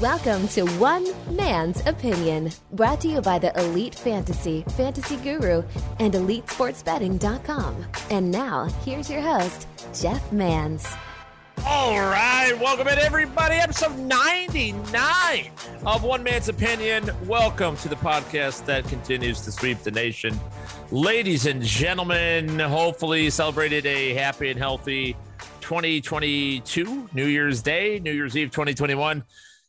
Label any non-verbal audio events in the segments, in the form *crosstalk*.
Welcome to One Man's Opinion, brought to you by the Elite Fantasy, Fantasy Guru, and EliteSportsBetting.com. And now, here's your host, Jeff Mans. All right, welcome in everybody. Episode 99 of One Man's Opinion. Welcome to the podcast that continues to sweep the nation. Ladies and gentlemen, hopefully celebrated a happy and healthy 2022, New Year's Day, New Year's Eve 2021.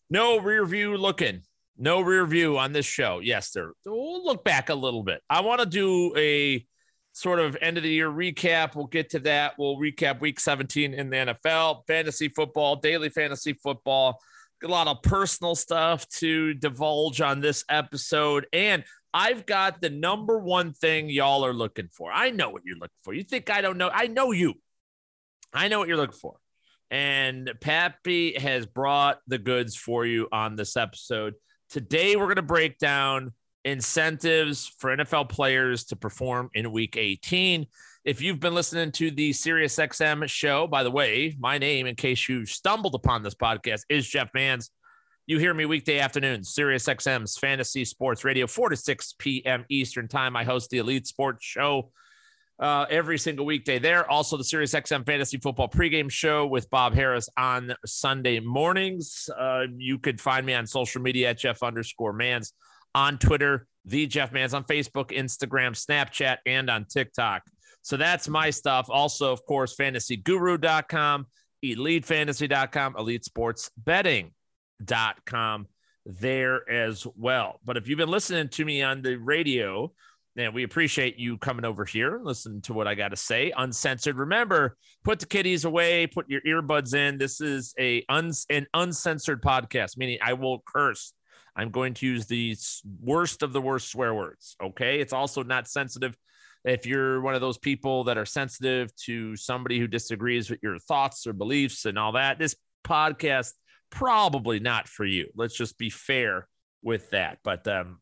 No rear view looking. No rear view on this show. Yes, there. We'll look back a little bit. I want to do a sort of end of the year recap. We'll get to that. We'll recap week 17 in the NFL, fantasy football, daily fantasy football. A lot of personal stuff to divulge on this episode. And I've got the number one thing y'all are looking for. I know what you're looking for. You think I don't know? I know you. I know what you're looking for. And Pappy has brought the goods for you on this episode. Today, we're going to break down incentives for NFL players to perform in week 18. If you've been listening to the SiriusXM show, by the way, my name, in case you stumbled upon this podcast, is Jeff Mans. You hear me weekday afternoons, SiriusXM's Fantasy Sports Radio, 4 to 6 p.m. Eastern Time. I host the Elite Sports Show uh, every single weekday there. Also, the Sirius XM Fantasy Football pregame show with Bob Harris on Sunday mornings. Uh, you could find me on social media at Jeff underscore Mans on Twitter, the Jeff Mans on Facebook, Instagram, Snapchat, and on TikTok. So that's my stuff. Also, of course, fantasyguru.com, elitefantasy.com, elitesportsbetting.com there as well. But if you've been listening to me on the radio, and we appreciate you coming over here, and listen to what I got to say, uncensored. Remember, put the kiddies away, put your earbuds in. This is a uns- an uncensored podcast, meaning I will curse. I'm going to use the worst of the worst swear words. Okay, it's also not sensitive. If you're one of those people that are sensitive to somebody who disagrees with your thoughts or beliefs and all that, this podcast probably not for you. Let's just be fair with that. But um,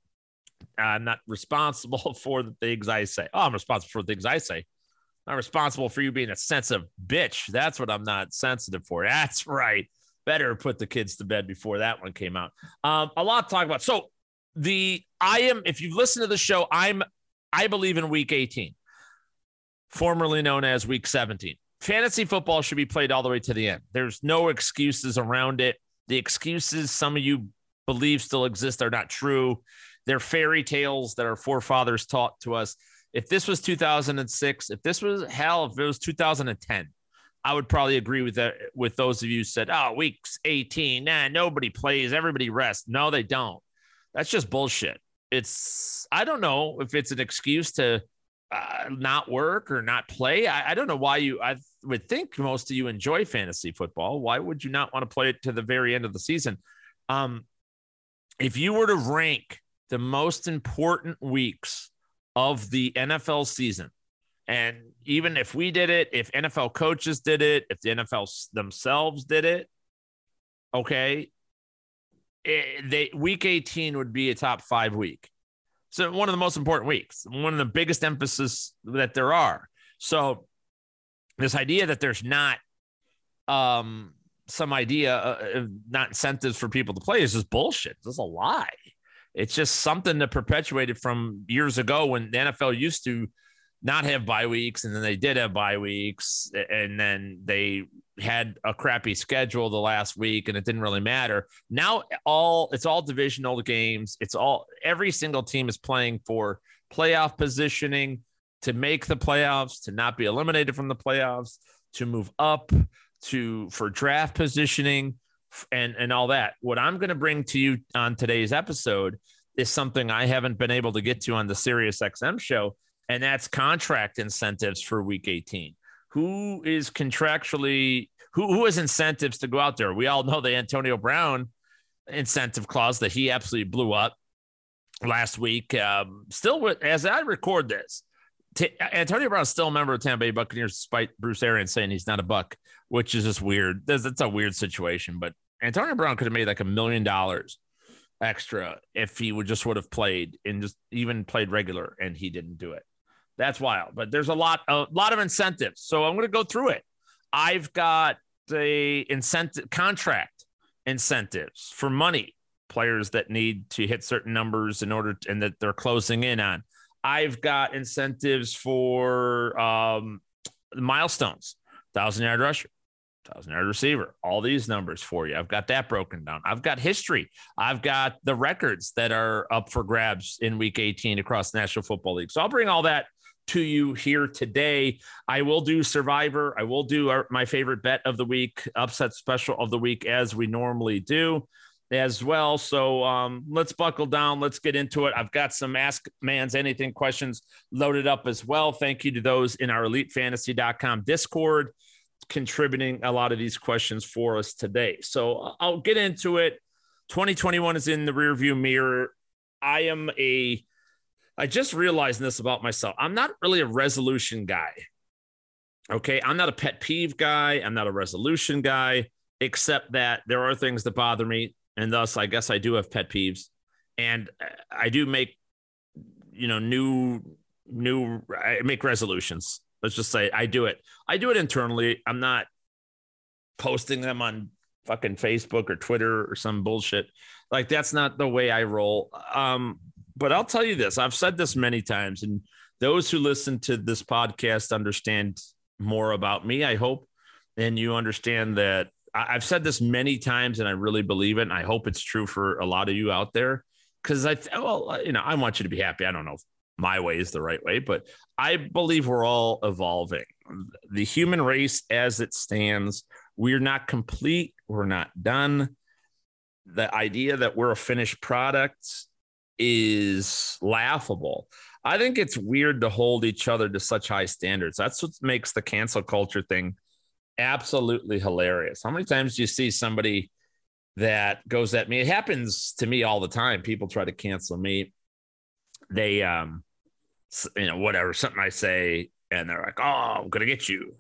I'm not responsible *laughs* for the things I say. Oh, I'm responsible for the things I say. I'm responsible for you being a sensitive bitch. That's what I'm not sensitive for. *laughs* That's right. Better put the kids to bed before that one came out. Um, a lot to talk about. So the I am, if you've listened to the show, I'm I believe in week 18, formerly known as week 17. Fantasy football should be played all the way to the end. There's no excuses around it. The excuses some of you believe still exist are not true. They're fairy tales that our forefathers taught to us. If this was 2006, if this was hell, if it was 2010, I would probably agree with that. With those of you said, "Oh, weeks 18, nah, nobody plays, everybody rests." No, they don't. That's just bullshit. It's I don't know if it's an excuse to uh, not work or not play. I, I don't know why you. I would think most of you enjoy fantasy football. Why would you not want to play it to the very end of the season? Um, if you were to rank the most important weeks of the NFL season. And even if we did it, if NFL coaches did it, if the NFL themselves did it, okay, it, eh, they week 18 would be a top five week. So one of the most important weeks, one of the biggest emphasis that there are. So this idea that there's not um, some idea, uh, not incentives for people to play is just bullshit. It's a lie it's just something that perpetuated from years ago when the NFL used to not have bye weeks and then they did have bye weeks and then they had a crappy schedule the last week and it didn't really matter. Now all it's all divisional games. It's all every single team is playing for playoff positioning to make the playoffs, to not be eliminated from the playoffs, to move up, to for draft positioning and and all that. What I'm going to bring to you on today's episode is something I haven't been able to get to on the Sirius XM show, and that's contract incentives for Week 18. Who is contractually who who has incentives to go out there? We all know the Antonio Brown incentive clause that he absolutely blew up last week. Um, still, as I record this, T- Antonio Brown is still a member of Tampa Bay Buccaneers, despite Bruce Arians saying he's not a buck, which is just weird. That's, that's a weird situation, but Antonio Brown could have made like a million dollars extra if he would just would have played and just even played regular and he didn't do it. That's wild. But there's a lot a lot of incentives. So I'm going to go through it. I've got the incentive contract incentives for money players that need to hit certain numbers in order to, and that they're closing in on. I've got incentives for um, milestones, thousand yard rusher, thousand yard receiver, all these numbers for you. I've got that broken down. I've got history. I've got the records that are up for grabs in week 18 across the National Football League. So I'll bring all that to you here today. I will do Survivor. I will do our, my favorite bet of the week, upset special of the week, as we normally do as well. So um, let's buckle down. Let's get into it. I've got some Ask Mans Anything questions loaded up as well. Thank you to those in our elitefantasy.com Discord contributing a lot of these questions for us today. So I'll get into it. 2021 is in the rearview mirror. I am a I just realized this about myself. I'm not really a resolution guy. Okay. I'm not a pet peeve guy. I'm not a resolution guy, except that there are things that bother me. And thus, I guess I do have pet peeves. And I do make, you know, new, new, I make resolutions. Let's just say I do it. I do it internally. I'm not posting them on fucking Facebook or Twitter or some bullshit. Like that's not the way I roll. Um, but I'll tell you this I've said this many times, and those who listen to this podcast understand more about me, I hope. And you understand that I've said this many times, and I really believe it. And I hope it's true for a lot of you out there. Cause I, well, you know, I want you to be happy. I don't know my way is the right way, but I believe we're all evolving. The human race as it stands, we're not complete, we're not done. The idea that we're a finished product is laughable. I think it's weird to hold each other to such high standards. That's what makes the cancel culture thing absolutely hilarious. How many times do you see somebody that goes at me? It happens to me all the time. People try to cancel me. They, um, you know, whatever, something I say, and they're like, oh, I'm to get you.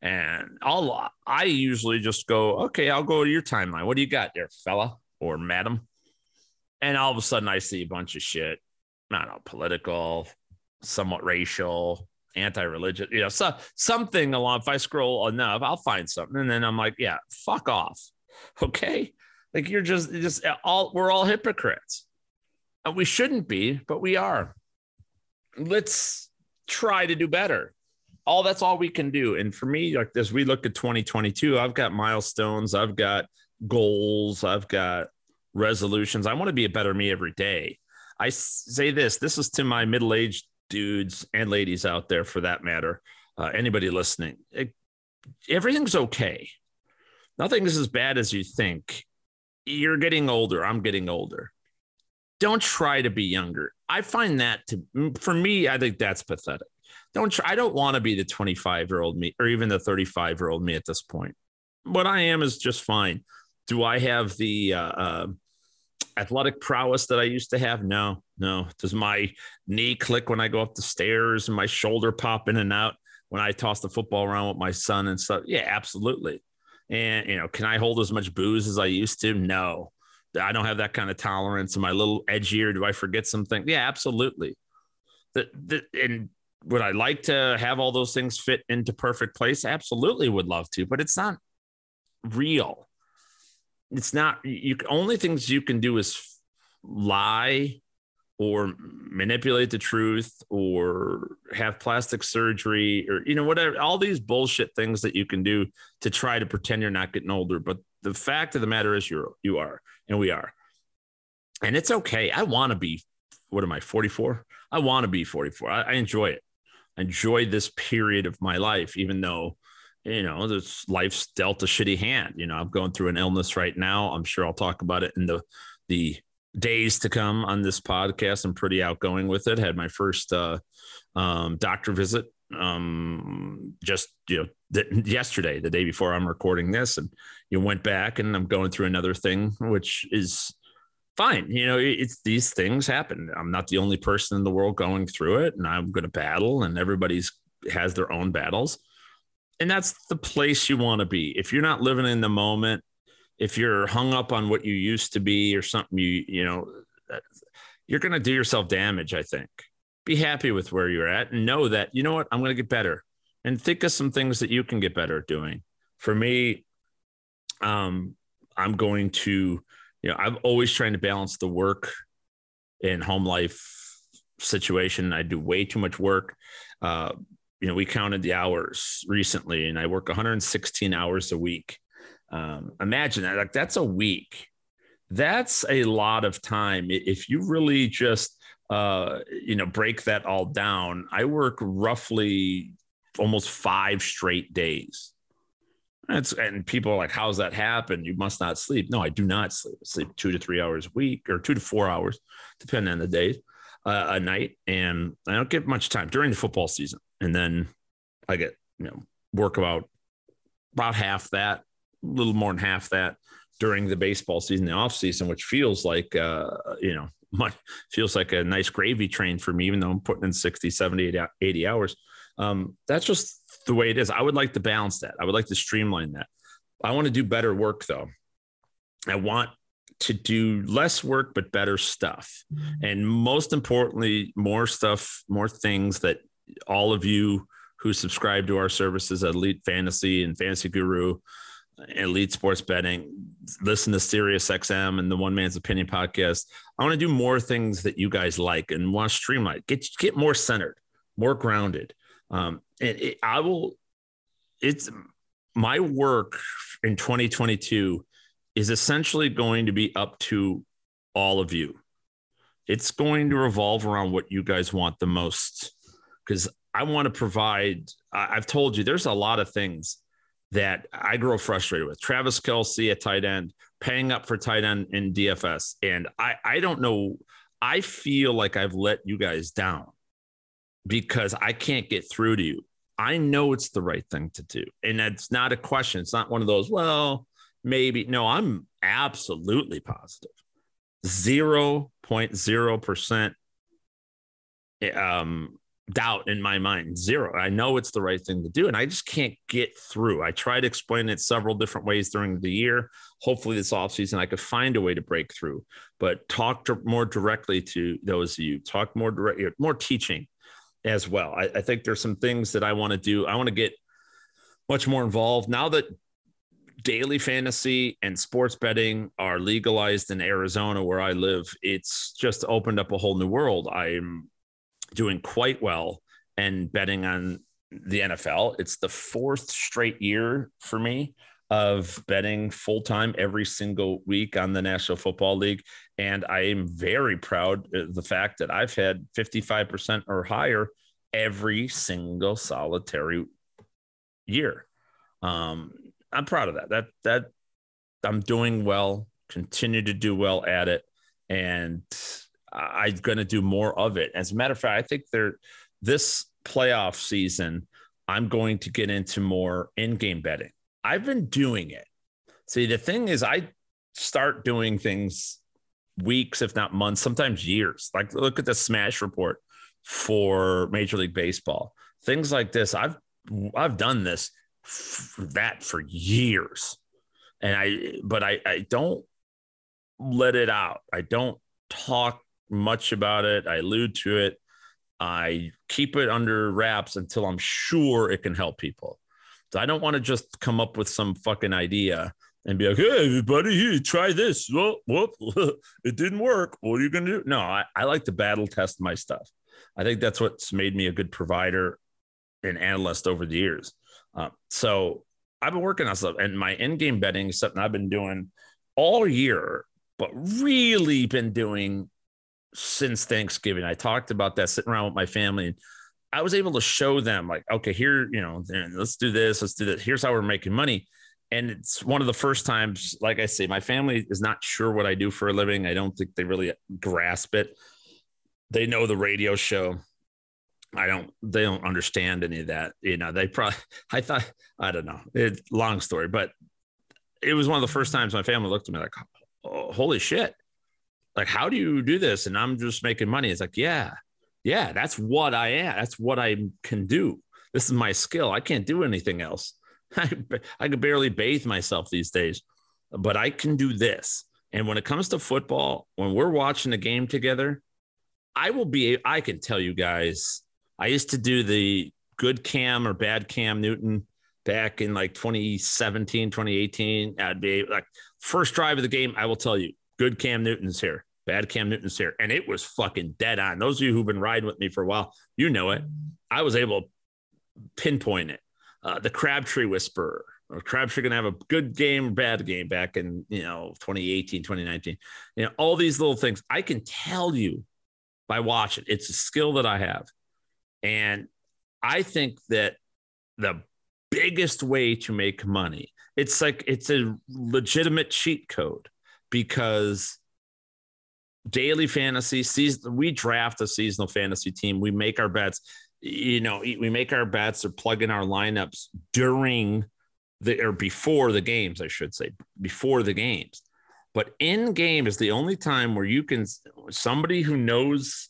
And I'll, I usually just go, okay, I'll go to your timeline. What do you got there, fella or madam? And all of a sudden, I see a bunch of shit. I don't know, political, somewhat racial, anti-religious, you know, so something along. If I scroll enough, I'll find something, and then I'm like, yeah, fuck off, *laughs* okay? Like you're just just all we're all hypocrites, and we shouldn't be, but we are. Let's try to do better. All that's all we can do. And for me, like as we look at 2022, I've got milestones, I've got goals, I've got resolutions. I want to be a better me every day. I say this this is to my middle aged dudes and ladies out there for that matter. Uh, anybody listening, it, everything's okay. Nothing is as bad as you think. You're getting older. I'm getting older. Don't try to be younger. I find that to, for me, I think that's pathetic. Don't try, I don't want to be the 25 year old me or even the 35 year old me at this point. What I am is just fine. Do I have the uh, uh, athletic prowess that I used to have? No, no. Does my knee click when I go up the stairs and my shoulder pop in and out when I toss the football around with my son and stuff? Yeah, absolutely. And, you know, can I hold as much booze as I used to? No. I don't have that kind of tolerance. Am I a little edgier? Do I forget something? Yeah, absolutely. The, the, and would I like to have all those things fit into perfect place? Absolutely would love to, but it's not real it's not you only things you can do is lie or manipulate the truth or have plastic surgery or you know whatever all these bullshit things that you can do to try to pretend you're not getting older but the fact of the matter is you're you are and we are and it's okay i want to be what am i 44 i want to be 44 I, I enjoy it I enjoy this period of my life even though you know, this life's dealt a shitty hand. You know, I'm going through an illness right now. I'm sure I'll talk about it in the the days to come on this podcast. I'm pretty outgoing with it. Had my first uh, um, doctor visit um, just you know yesterday, the day before I'm recording this, and you went back, and I'm going through another thing, which is fine. You know, it's these things happen. I'm not the only person in the world going through it, and I'm going to battle, and everybody's has their own battles and that's the place you want to be. If you're not living in the moment, if you're hung up on what you used to be or something you you know you're going to do yourself damage, I think. Be happy with where you're at and know that you know what, I'm going to get better. And think of some things that you can get better at doing. For me, Um, I'm going to, you know, I'm always trying to balance the work and home life situation. I do way too much work. Uh, you know, we counted the hours recently, and I work 116 hours a week. Um, imagine that, like that's a week. That's a lot of time. If you really just, uh, you know, break that all down, I work roughly almost five straight days. That's and people are like, "How's that happen? You must not sleep." No, I do not sleep. I sleep two to three hours a week, or two to four hours, depending on the day, uh, a night, and I don't get much time during the football season. And then I get you know work about about half that, a little more than half that during the baseball season, the off season, which feels like uh, you know much feels like a nice gravy train for me, even though I'm putting in 60, 70, 80 hours. Um, that's just the way it is. I would like to balance that. I would like to streamline that. I want to do better work though. I want to do less work but better stuff. Mm-hmm. And most importantly, more stuff, more things that all of you who subscribe to our services Elite Fantasy and Fantasy Guru, Elite Sports Betting, listen to Sirius XM and the One Man's Opinion podcast. I want to do more things that you guys like and want to streamline, get get more centered, more grounded. Um, and it, I will, it's my work in 2022 is essentially going to be up to all of you. It's going to revolve around what you guys want the most. Because I want to provide, I've told you, there's a lot of things that I grow frustrated with. Travis Kelce at tight end, paying up for tight end in DFS. And I, I don't know. I feel like I've let you guys down because I can't get through to you. I know it's the right thing to do. And that's not a question. It's not one of those, well, maybe. No, I'm absolutely positive. 0.0% um, doubt in my mind. Zero. I know it's the right thing to do. And I just can't get through. I tried to explain it several different ways during the year. Hopefully, this offseason, I could find a way to break through, but talk to more directly to those of you, talk more direct, more teaching as well. I, I think there's some things that I want to do. I want to get much more involved now that daily fantasy and sports betting are legalized in Arizona, where I live. It's just opened up a whole new world. I'm doing quite well and betting on the NFL. It's the fourth straight year for me of betting full time every single week on the National Football League. And I am very proud of the fact that I've had 55% or higher every single solitary year. Um, I'm proud of that. That, that I'm doing well, continue to do well at it. And I'm going to do more of it. As a matter of fact, I think there, this playoff season, I'm going to get into more in game betting. I've been doing it. See, the thing is, I start doing things weeks, if not months, sometimes years. Like look at the smash report for Major League Baseball. Things like this. I've I've done this that for years. And I but I, I don't let it out. I don't talk much about it. I allude to it. I keep it under wraps until I'm sure it can help people. So I don't want to just come up with some fucking idea and be like, hey, everybody, here, try this. Well, whoop, *laughs* it didn't work. What are you going to do? No, I, I like to battle test my stuff. I think that's what's made me a good provider and analyst over the years. Uh, so I've been working on stuff, and my in-game betting is something I've been doing all year, but really been doing since Thanksgiving. I talked about that sitting around with my family, and I was able to show them like, okay, here, you know, let's do this, let's do that. Here's how we're making money. And it's one of the first times, like I say, my family is not sure what I do for a living. I don't think they really grasp it. They know the radio show. I don't, they don't understand any of that. You know, they probably, *laughs* I thought, I don't know. It, long story, but it was one of the first times my family looked at me like, oh, holy shit. Like, how do you do this? And I'm just making money. It's like, yeah, yeah, that's what I am. That's what I can do. This is my skill. I can't do anything else. *laughs* I, I could barely bathe myself these days, but I can do this. And when it comes to football, when we're watching a game together, I will be, I can tell you guys, I used to do the good Cam or bad Cam Newton back in like 2017, 2018. I'd be like, first drive of the game, I will tell you, good Cam Newton's here, bad Cam Newton's here. And it was fucking dead on. Those of you who've been riding with me for a while, you know it. I was able to pinpoint it. Uh, the Crabtree Whisperer. Crabtree gonna have a good game or bad game back in you know 2018, 2019. You know, all these little things. I can tell you by watching. It's a skill that I have. And I think that the biggest way to make money, it's like it's a legitimate cheat code because daily fantasy season we draft a seasonal fantasy team. We make our bets you know we make our bets or plug in our lineups during the or before the games i should say before the games. But in game is the only time where you can somebody who knows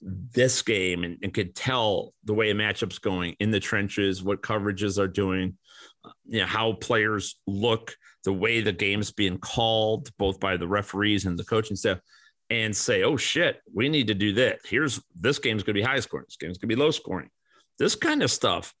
this game and, and could tell the way a matchup's going in the trenches, what coverages are doing, uh, you know, how players look, the way the game's being called, both by the referees and the coaching staff, and say, oh shit, we need to do that. Here's this game's gonna be high scoring, this game's gonna be low scoring. This kind of stuff.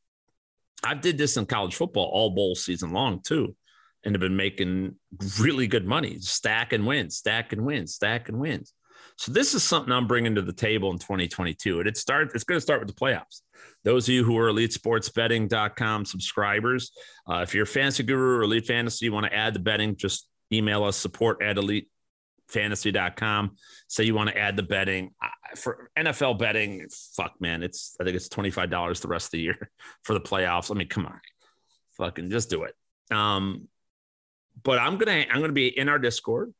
I did this in college football all bowl season long too, and have been making really good money, stack and win, stack and win, stack and wins. So this is something I'm bringing to the table in 2022. And it starts, it's going to start with the playoffs. Those of you who are elitesportsbetting.com subscribers, uh, if you're a fantasy guru or elite fantasy, you want to add the betting, just email us support at elitefantasy.com. Say you want to add the betting for NFL betting. Fuck, man. It's, I think it's $25 the rest of the year *laughs* for the playoffs. I mean, come on, fucking just do it. Um, but I'm going to, I'm going to be in our discord.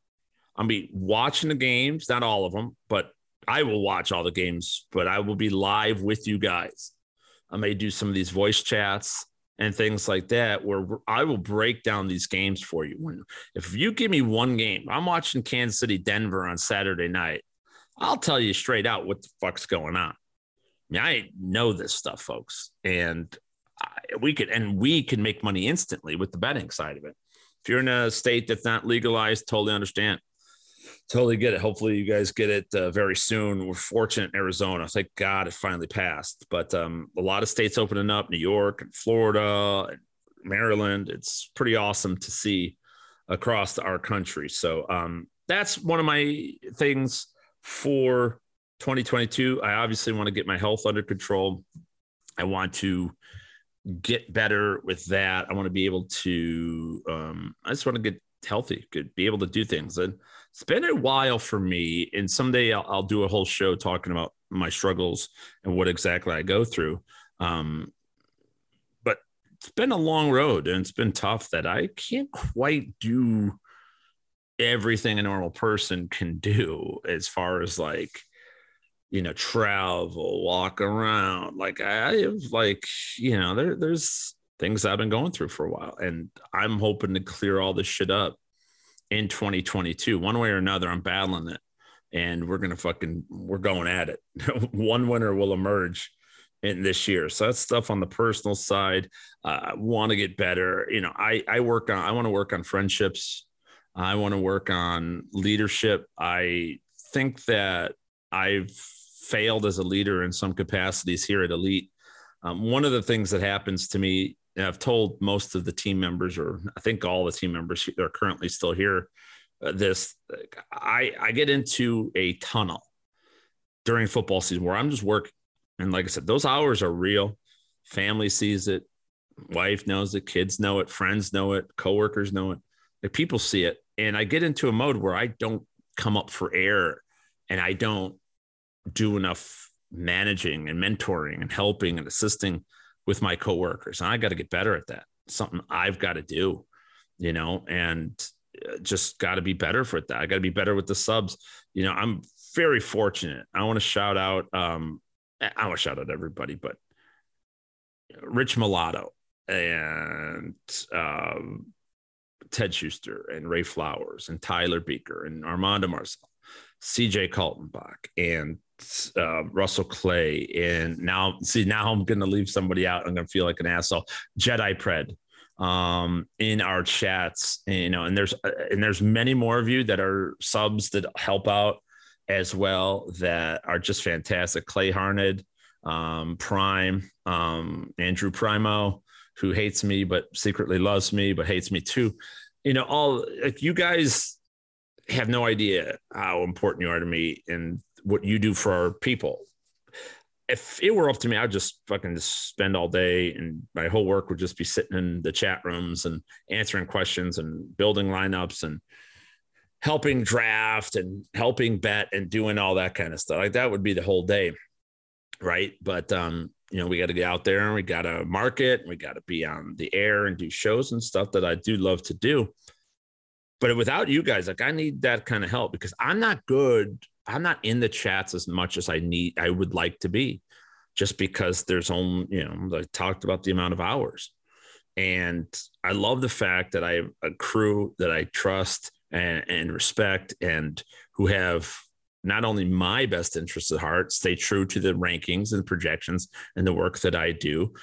I'll be watching the games, not all of them, but I will watch all the games, but I will be live with you guys. I may do some of these voice chats and things like that where I will break down these games for you. When if you give me one game, I'm watching Kansas City Denver on Saturday night. I'll tell you straight out what the fuck's going on. I, mean, I know this stuff, folks, and I, we could and we can make money instantly with the betting side of it. If you're in a state that's not legalized, totally understand totally get it. Hopefully, you guys get it uh, very soon. We're fortunate in Arizona. Thank God it finally passed. But um, a lot of states opening up, New York and Florida and Maryland. It's pretty awesome to see across our country. So um, that's one of my things for 2022. I obviously want to get my health under control. I want to get better with that. I want to be able to. Um, I just want to get healthy, could be able to do things and it's been a while for me. And someday I'll, I'll, do a whole show talking about my struggles and what exactly I go through. Um, but it's been a long road and it's been tough that I can't quite do everything a normal person can do as far as like, you know, travel, walk around. Like I have like, you know, there, there's things I've been going through for a while and I'm hoping to clear all this shit up in 2022. One way or another, I'm battling it. And we're gonna fucking we're going at it. *laughs* One winner will emerge in this year. So that's stuff on the personal side. Uh, want to get better. You know, I I work on I want to work on friendships. I want to work on leadership. I think that I've failed as a leader in some capacities here at Elite. Um, one of the things that happens to me I've told most of the team members, or I think all the team members that are currently still here, uh, this I I get into a tunnel during football season where I'm just working, and like I said, those hours are real. Family sees it, wife knows it, kids know it, friends know it, coworkers know it, like people see it, and I get into a mode where I don't come up for air, and I don't do enough managing and mentoring and helping and assisting with my coworkers. And I got to get better at that. Something I've got to do, you know, and uh, just got to be better for that. I got to be better with the subs. You know, I'm very fortunate. I want to shout out, um, I want to shout out everybody, but Rich Mulatto and um, Ted Schuster and Ray Flowers and Tyler Beaker and Armando Marcel, CJ Kaltenbach and uh, Russell Clay, and now see now I'm to leave somebody out. I'm to feel like an asshole. Jedi Pred um, in our chats, and, you know, and there's uh, and there's many more of you that are subs that help out as well that are just fantastic. Clay Harned, um, Prime, um, Andrew Primo, who hates me but secretly loves me but hates me too. You know, all like you guys have no idea how important you are to me and what you do for our people. If it were up to me, I'd just fucking just spend all day and my whole work would just be sitting in the chat rooms and answering questions and building lineups and helping draft and helping bet and doing all that kind of stuff. Like that would be the whole day. Right. But um, you know, we got to get out there and we got to market and we got to be on the air and do shows and stuff that I do love to do. But without you guys, like I need that kind of help because I'm not good. I'm not in the chats as much as I need, I would like to be, just because there's only, you know, I talked about the amount of hours. And I love the fact that I have a crew that I trust and, and respect and who have not only my best interests at heart, stay true to the rankings and projections and the work that I do,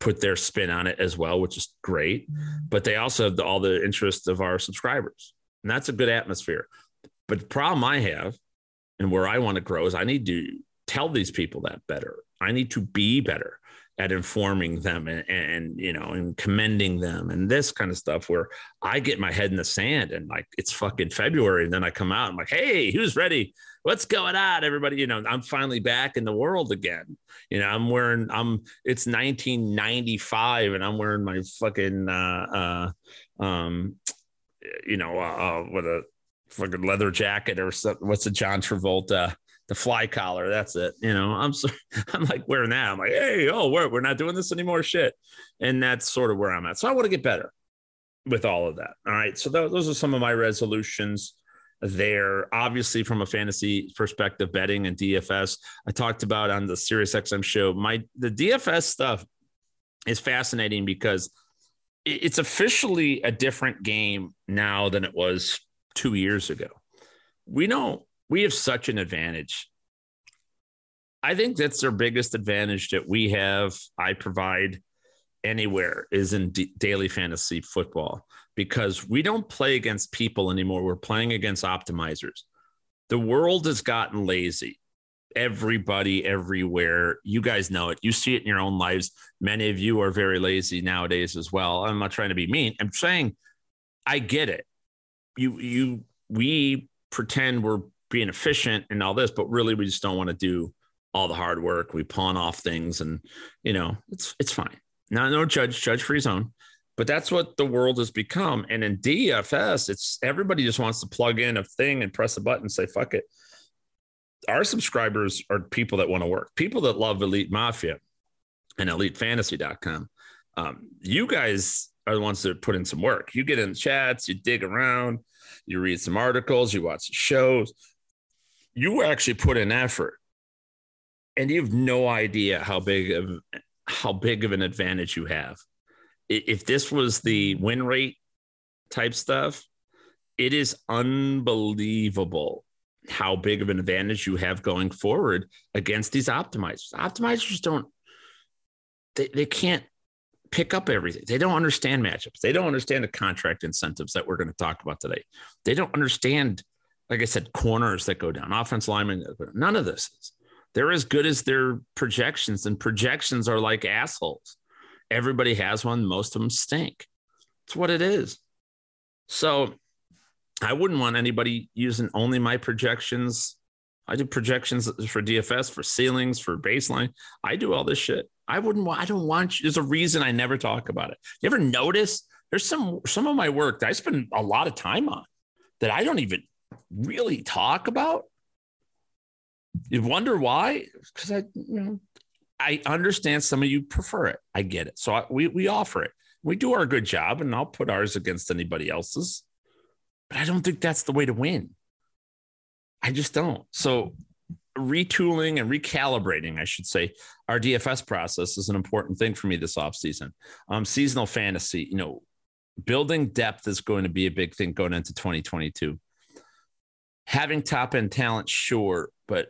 put their spin on it as well, which is great. Mm-hmm. But they also have the, all the interests of our subscribers. And that's a good atmosphere. But the problem I have and where I want to grow is I need to tell these people that better. I need to be better at informing them and, and you know and commending them and this kind of stuff where I get my head in the sand and like it's fucking February and then I come out I'm like hey who's ready? What's going on everybody? You know I'm finally back in the world again. You know I'm wearing I'm it's 1995 and I'm wearing my fucking uh uh um you know uh, uh with a fucking leather jacket or something what's a John Travolta the fly collar. That's it. You know, I'm so, *laughs* I'm like wearing that. I'm like, hey, oh, we're we're not doing this anymore. Shit, and that's sort of where I'm at. So I want to get better with all of that. All right. So those are some of my resolutions there. Obviously, from a fantasy perspective, betting and DFS, I talked about on the SiriusXM show. My the DFS stuff is fascinating because it's officially a different game now than it was two years ago. We don't we have such an advantage. I think that's our biggest advantage that we have. I provide anywhere is in d- daily fantasy football because we don't play against people anymore. We're playing against optimizers. The world has gotten lazy. Everybody, everywhere. You guys know it. You see it in your own lives. Many of you are very lazy nowadays as well. I'm not trying to be mean. I'm saying I get it. You, you, we pretend we're being efficient and all this, but really we just don't want to do all the hard work. We pawn off things and you know, it's it's fine. Now no judge, judge for free zone. But that's what the world has become. And in DFS, it's everybody just wants to plug in a thing and press a button and say, fuck it. Our subscribers are people that want to work, people that love Elite Mafia and elitefantasy.com. Um, you guys are the ones that put in some work. You get in chats, you dig around, you read some articles, you watch shows, you actually put in effort. And you have no idea how big of how big of an advantage you have. If this was the win rate type stuff it is unbelievable how big of an advantage you have going forward against these optimizers. Optimizers don't they, they can't pick up everything they don't understand matchups they don't understand the contract incentives that we're going to talk about today they don't understand like I said, corners that go down, offense linemen. None of this is. They're as good as their projections, and projections are like assholes. Everybody has one. Most of them stink. It's what it is. So I wouldn't want anybody using only my projections. I do projections for DFS, for ceilings, for baseline. I do all this shit. I wouldn't I don't want you. There's a reason I never talk about it. You ever notice there's some, some of my work that I spend a lot of time on that I don't even really talk about. You wonder why? Because I, you know, I understand some of you prefer it. I get it. So I, we we offer it. We do our good job, and I'll put ours against anybody else's. But I don't think that's the way to win. I just don't. So retooling and recalibrating, I should say, our DFS process is an important thing for me this offseason. Um, seasonal fantasy, you know, building depth is going to be a big thing going into 2022 having top end talent, sure, but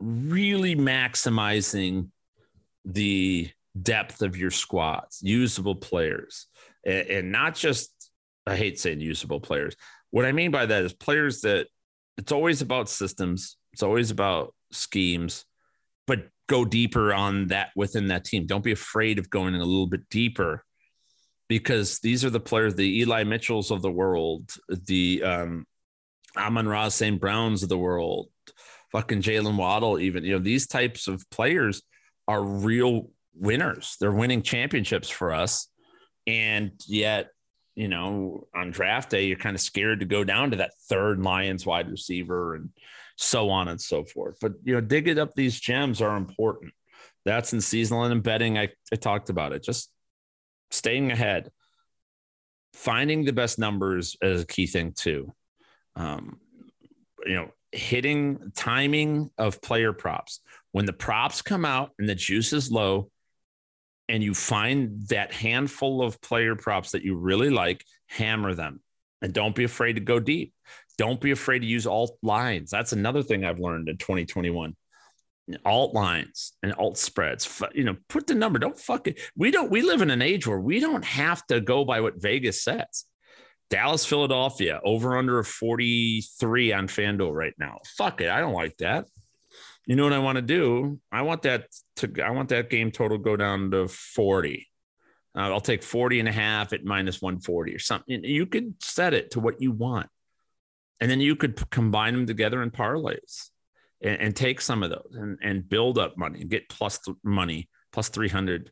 really maximizing the depth of your squads, usable players, and, and, not just, I hate saying usable players. What I mean by that is players that it's always about systems, it's always about schemes, but go deeper on that within that team. Don't be afraid of going a little bit deeper because these are the players, the Eli Mitchells of the world, the um, Amon-Ra St. Browns of the world, fucking Jaylen Waddle, even, you know, these types of players are real winners. They're winning championships for us. And yet, you know, on draft day, you're kind of scared to go down to that third Lions wide receiver and so on and so forth. But, you know, digging up these gems are important. That's in seasonal and betting. I, I talked about it. Just staying ahead, finding the best numbers is a key thing too. Um, you know, hitting timing of player props. When the props come out and the juice is low, and you find that handful of player props that you really like, hammer them. And don't be afraid to go deep. Don't be afraid to use alt lines. That's another thing I've learned in 2021 alt lines and alt spreads. You know, put the number. Don't fuck it. We don't. We live in an age where we don't have to go by what Vegas says. Dallas, Philadelphia, over under 43 on FanDuel right now. Fuck it. I don't like that. You know what I want to do? I want that to I want that game total go down to 40. Uh, I'll take 40 and a half at minus 140 or something. You could set it to what you want. And then you could combine them together in parlays and, and take some of those and, and build up money and get plus th- money plus 300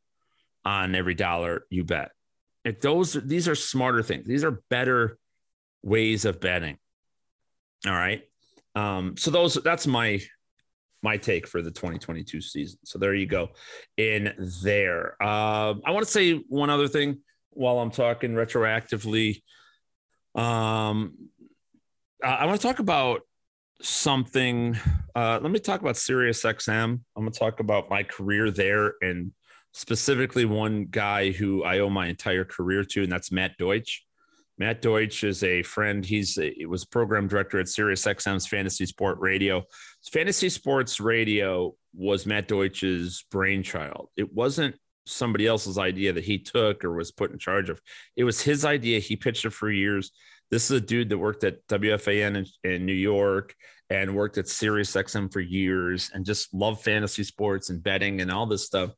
on every dollar you bet if those these are smarter things these are better ways of betting all right um so those that's my my take for the 2022 season so there you go in there uh, i want to say one other thing while i'm talking retroactively um i want to talk about something. Uh, let me talk about Sirius XM. I'm going to talk about my career there and specifically one guy who I owe my entire career to, and that's Matt Deutsch. Matt Deutsch is a friend. He's a, was program director at Sirius XM's Fantasy Sport Radio. Fantasy Sports Radio was Matt Deutsch's brainchild. It wasn't somebody else's idea that he took or was put in charge of. It was his idea. He pitched it for years. This is a dude that worked at WFAN in, in New York and worked at Sirius XM for years and just loved fantasy sports and betting and all this stuff.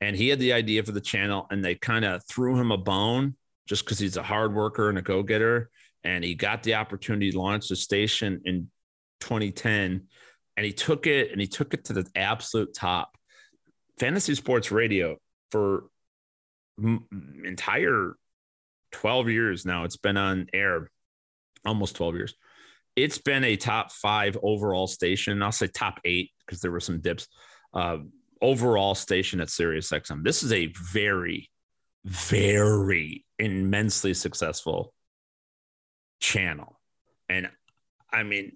And he had the idea for the channel and they kind of threw him a bone just because he's a hard worker and a go getter. And he got the opportunity to launch the station in 2010 and he took it and he took it to the absolute top. Fantasy sports radio for m- entire 12 years now. It's been on air almost 12 years. It's been a top five overall station. I'll say top eight because there were some dips. Uh, overall station at Sirius XM. This is a very, very immensely successful channel. And I mean,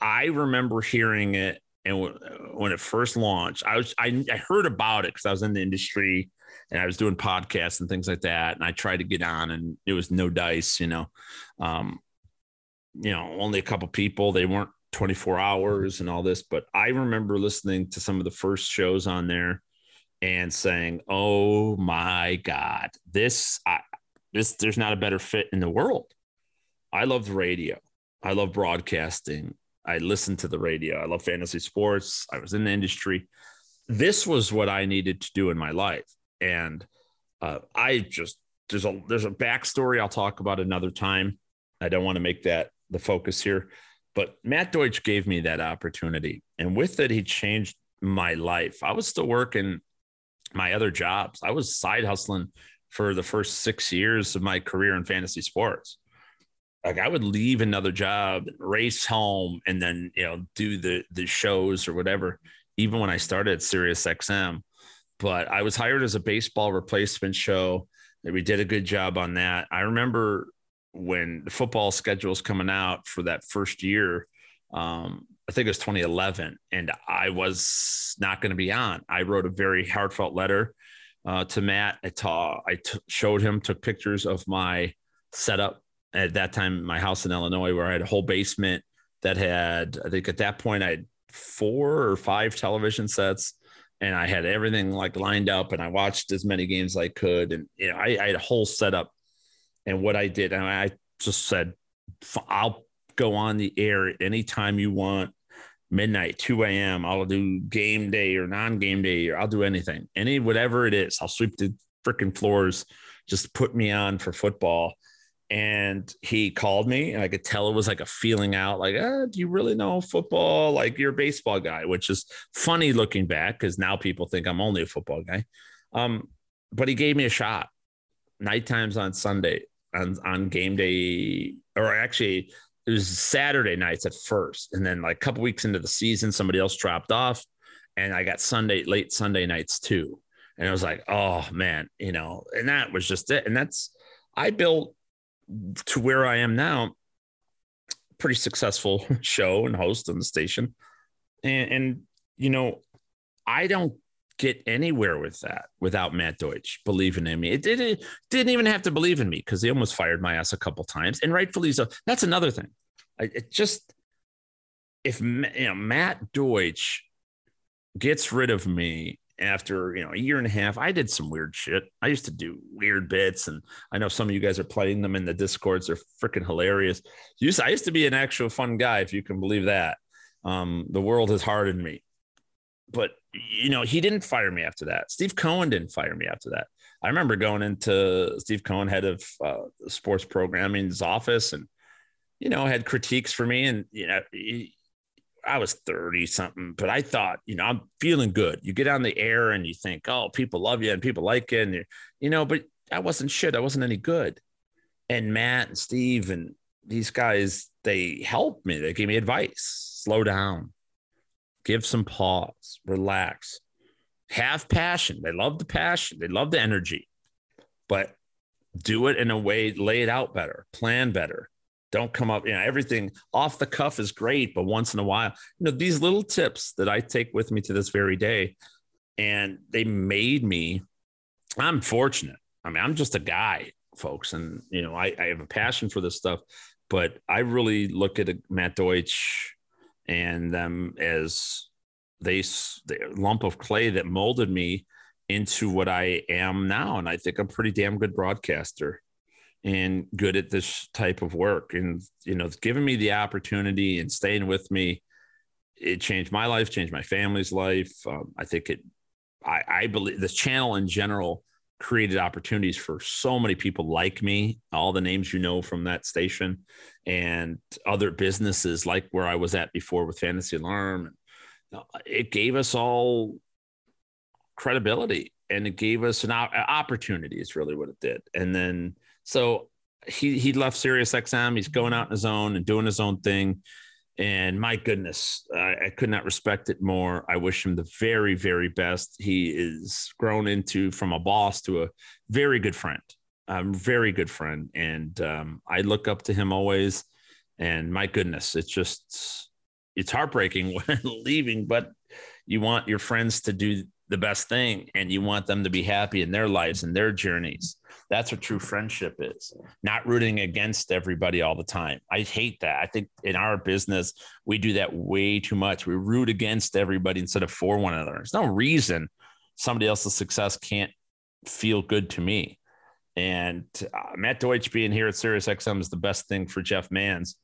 I remember hearing it and when it first launched, I was I, I heard about it because I was in the industry and I was doing podcasts and things like that. And I tried to get on, and it was no dice, you know. Um, you know, only a couple people. They weren't 24 hours and all this. But I remember listening to some of the first shows on there and saying, "Oh my God, this, I, this, there's not a better fit in the world." I love radio. I love broadcasting. I listened to the radio. I love fantasy sports. I was in the industry. This was what I needed to do in my life, and uh, I just there's a there's a backstory I'll talk about another time. I don't want to make that the focus here. But Matt Deutsch gave me that opportunity. And with it, he changed my life. I was still working my other jobs. I was side hustling for the first six years of my career in fantasy sports. Like I would leave another job, race home, and then you know do the the shows or whatever. Even when I started at Sirius XM, but I was hired as a baseball replacement show. And we did a good job on that. I remember when the football schedule is coming out for that first year, um, I think it was 2011, and I was not going to be on. I wrote a very heartfelt letter uh, to Matt. I, ta- I t- showed him, took pictures of my setup at that time, my house in Illinois, where I had a whole basement that had, I think at that point, I had four or five television sets and I had everything like lined up and I watched as many games as I could. And, you know, I, I had a whole setup and what I did, and I just said, I'll go on the air at any time you want, midnight, 2 a.m. I'll do game day or non game day, or I'll do anything, any whatever it is. I'll sweep the freaking floors just put me on for football. And he called me, and I could tell it was like a feeling out, like, ah, do you really know football? Like you're a baseball guy, which is funny looking back because now people think I'm only a football guy. Um, but he gave me a shot. Night times on Sunday, on, on game day, or actually it was Saturday nights at first, and then like a couple weeks into the season, somebody else dropped off, and I got Sunday late Sunday nights too. And I was like, oh man, you know, and that was just it. And that's I built to where I am now, pretty successful *laughs* show and host on the station. And, and you know, I don't get anywhere with that without Matt Deutsch believing in me. It didn't didn't even have to believe in me because he almost fired my ass a couple times, and rightfully so. That's another thing. I, it just if you know Matt Deutsch gets rid of me after you know a year and a half i did some weird shit. I used to do weird bits and i know some of you guys are playing them in the discords. They're freaking hilarious. Used i used to be an actual fun guy if you can believe that. Um, the world has hardened me. But you know he didn't fire me after that. Steve cohen didn't fire me after that. I remember going into steve cohen head of uh, sports programming's office and you know had critiques for me and you know he, I was 30 something, but I thought, you know, I'm feeling good. You get on the air and you think, oh, people love you and people like you. And, you know, but I wasn't shit. I wasn't any good. And Matt and Steve and these guys, they helped me. They gave me advice slow down, give some pause, relax, have passion. They love the passion, they love the energy, but do it in a way, lay it out better, plan better don't come up, you know, everything off the cuff is great, but once in a while, you know, these little tips that I take with me to this very day, and they made me, I'm fortunate. I mean, I'm just a guy, folks, and, you know, I, I have a passion for this stuff, but I really look at Matt Deutsch and them as they, the lump of clay that molded me into what I am now. And I think I'm pretty damn good broadcaster and good at this type of work. And, you know, giving me the opportunity and staying with me, it changed my life, changed my family's life. Um, I think it, I, I believe this channel in general created opportunities for so many people like me, all the names you know from that station, and other businesses like where I was at before with Fantasy Alarm. It gave us all credibility and it gave us an opportunity, is really what it did. And then, so he he left Sirius XM. He's going out on his own and doing his own thing. And my goodness, I, I, could not respect it more. I wish him the very, very best. He is grown into from a boss to a very good friend, a very good friend. And um, I look up to him always. And my goodness, it's just, it's heartbreaking *laughs* when leaving, but you want your friends to do the best thing and you want them to be happy in their lives and their journeys. That's what true friendship is. Not rooting against everybody all the time. I hate that. I think in our business, we do that way too much. We root against everybody instead of for one another. There's no reason somebody else's success can't feel good to me. And uh, Matt Deutsch being here at SiriusXM is the best thing for Jeff Mans,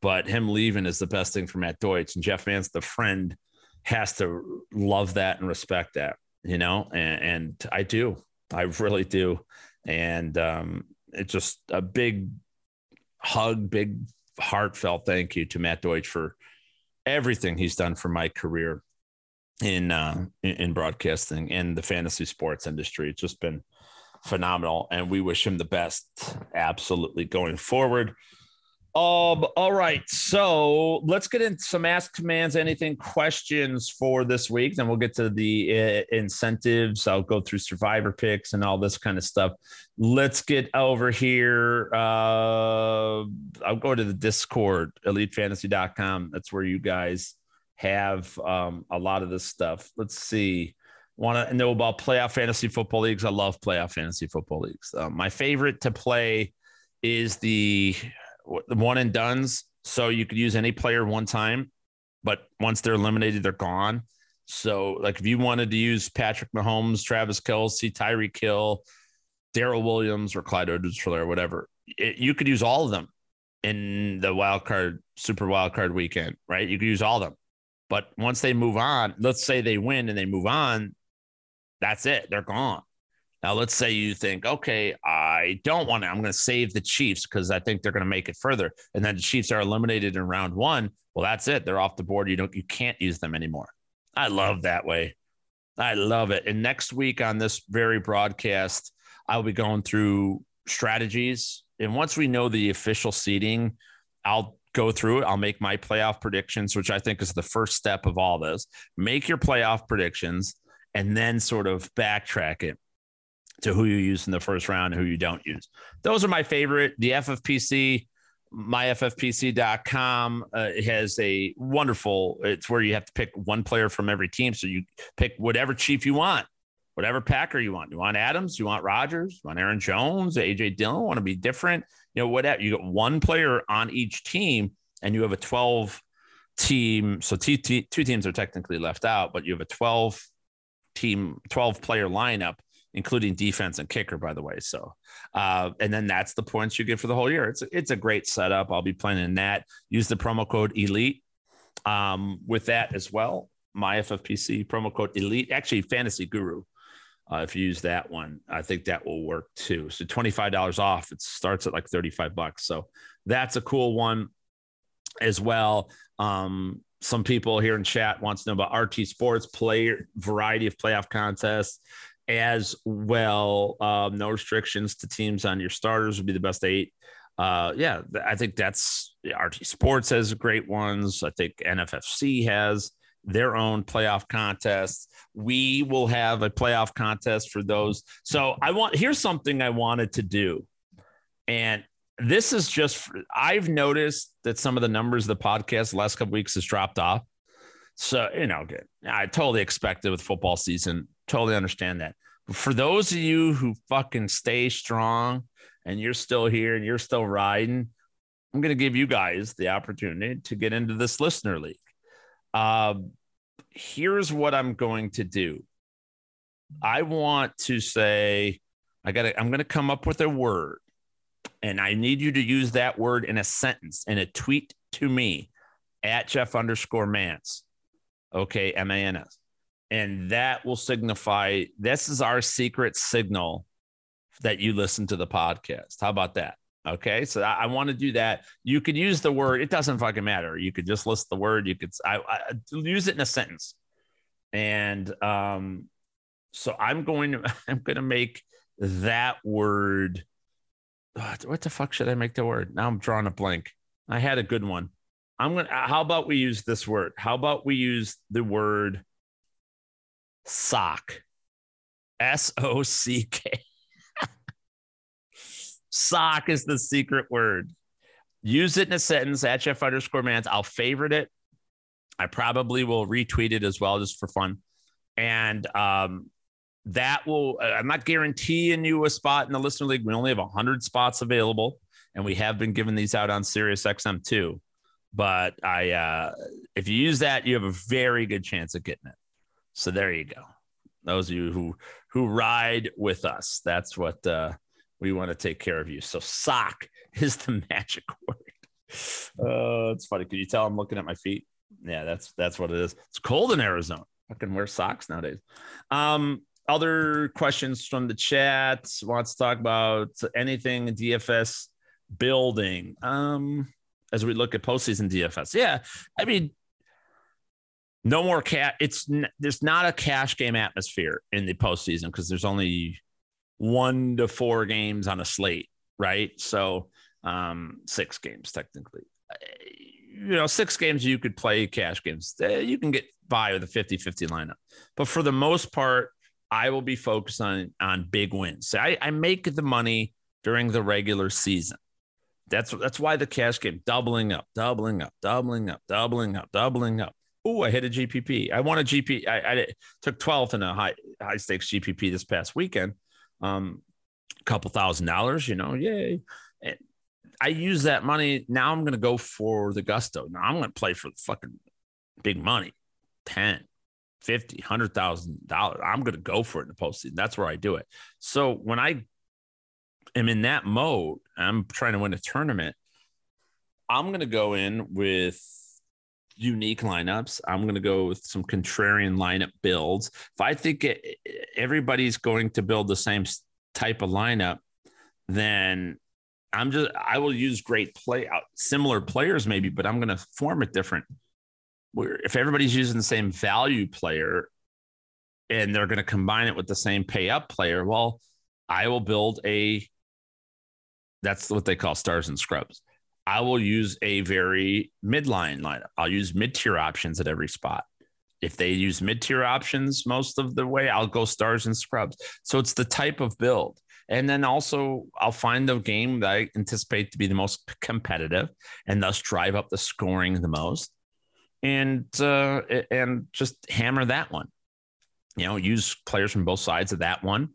but him leaving is the best thing for Matt Deutsch. And Jeff Mans, the friend, has to love that and respect that, you know, and, and I do. I really do and um, it's just a big hug, big heartfelt thank you to Matt Deutsch for everything he's done for my career in uh, in broadcasting and the fantasy sports industry. It's just been phenomenal, and we wish him the best, absolutely going forward. Um, all right. So let's get into some Ask Mans Anything questions for this week. Then we'll get to the uh, incentives. I'll go through survivor picks and all this kind of stuff. Let's get over here. Uh, I'll go to the Discord, elitefantasy.com. That's where you guys have um, a lot of this stuff. Let's see. Want to know about playoff fantasy football leagues? I love playoff fantasy football leagues. Uh, my favorite to play is the the one and duns. So you could use any player one time, but once they're eliminated, they're gone. So, like if you wanted to use Patrick Mahomes, Travis Kelce, Tyreek Hill, Darrel Williams, or Clyde or whatever, it, you could use all of them in the wild card, super wild card weekend, right? You could use all of them. But once they move on, let's say they win and they move on, that's it. They're gone. Now, let's say you think, okay, I don't want to, I'm going to save the Chiefs because I think they're going to make it further. And then the Chiefs are eliminated in round one. Well, that's it. They're off the board. You don't, you can't use them anymore. I love that way. I love it. And next week on this very broadcast, I'll be going through strategies. And once we know the official seating, I'll go through it. I'll make my playoff predictions, which I think is the first step of all this. Make your playoff predictions and then sort of backtrack it to who you use in the first round who you don't use. Those are my favorite. The FFPC, myffpc.com uh, has a wonderful, it's where you have to pick one player from every team. So you pick whatever chief you want, whatever Packer you want. You want Adams, you want Rodgers, you want Aaron Jones, AJ Dillon, want to be different. You know, whatever. You got one player on each team and you have a 12 team. So two teams are technically left out, but you have a 12 team, 12 player lineup including defense and kicker, by the way. So, uh, and then that's the points you get for the whole year. It's it's a great setup. I'll be playing in that. Use the promo code Elite um, with that as well. My FFPC promo code Elite, actually Fantasy Guru. Uh, if you use that one, I think that will work too. So twenty five dollars off. It starts at like thirty five bucks. So that's a cool one as well. Um, some people here in chat wants to know about RT Sports player variety of playoff contests as well. Um, no restrictions to teams on your starters would be the best eight. Uh, yeah, I think that's RT Sports has great ones. I think NFFC has their own playoff contests. We will have a playoff contest for those. So I want here's something I wanted to do, and this is just I've noticed that some of the numbers of the podcast the last couple weeks has dropped off. So you know, good. I totally expected with football season totally understand that. But for those of you who fucking stay strong and you're still here and you're still riding, I'm going to give you guys the opportunity to get into this listener league. Uh, here's what I'm going to do. I want to say, I got I'm going to come up with a word and I need you to use that word in a sentence in a tweet to me at Jeff underscore Mans. Okay. M A N S and that will signify this is our secret signal that you listen to the podcast. How about that? Okay, so I, I want to do that. You could use the word. It doesn't fucking matter. You could just list the word. You could I, I use it in a sentence, and um, so I'm going to *laughs* I'm to make that word. What the fuck should I make the word? Now I'm drawing a blank. I had a good one. I'm gonna. How about we use this word? How about we use the word sock. S O C K. Sock is the secret word. Use it in a sentence at Jeff underscore mans. I'll favorite it. I probably will retweet it as well, just for fun. And um, that will, I'm not guaranteeing you a spot in the listener league. We only have 100 spots available, and we have been giving these out on Sirius XM too. But I, uh, if you use that, you have a very good chance of getting it. So there you go. Those of you who who ride with us, that's what uh, we want to take care of you. So sock is the *laughs* magic word. Uh, it's funny. Can you tell I'm looking at my feet? Yeah, that's that's what it is. It's cold in Arizona. I can wear socks nowadays. Um, other questions from the chat wants to talk about anything DFS building. Um, as we look at postseason DFS, yeah, I mean, no more cat. It's there's not a cash game atmosphere in the postseason because there's only one to four games on a slate, right? So um, six games technically. You know, six games you could play cash games. Eh, you can get by with a 50-50 lineup. But for the most part, I will be focused on on big wins. I, I make the money during the regular season. That's that's why the cash game doubling up, doubling up, doubling up, doubling up, doubling up oh, I hit a GPP. I won a GP. I, I took 12th in a high high stakes GPP this past weekend. Um, a couple thousand dollars, you know, yay. And I use that money. Now I'm going to go for the gusto. Now I'm going to play for the fucking big money 10, 50, $100,000. I'm going to go for it in the postseason. That's where I do it. So when I am in that mode, I'm trying to win a tournament. I'm going to go in with unique lineups. I'm going to go with some contrarian lineup builds. If I think it, everybody's going to build the same type of lineup, then I'm just I will use great play uh, similar players maybe, but I'm going to form it different. Where if everybody's using the same value player and they're going to combine it with the same pay up player, well, I will build a that's what they call stars and scrubs. I will use a very midline lineup. I'll use mid tier options at every spot. If they use mid tier options most of the way, I'll go stars and scrubs. So it's the type of build. And then also, I'll find the game that I anticipate to be the most competitive and thus drive up the scoring the most and uh, and just hammer that one. You know, use players from both sides of that one.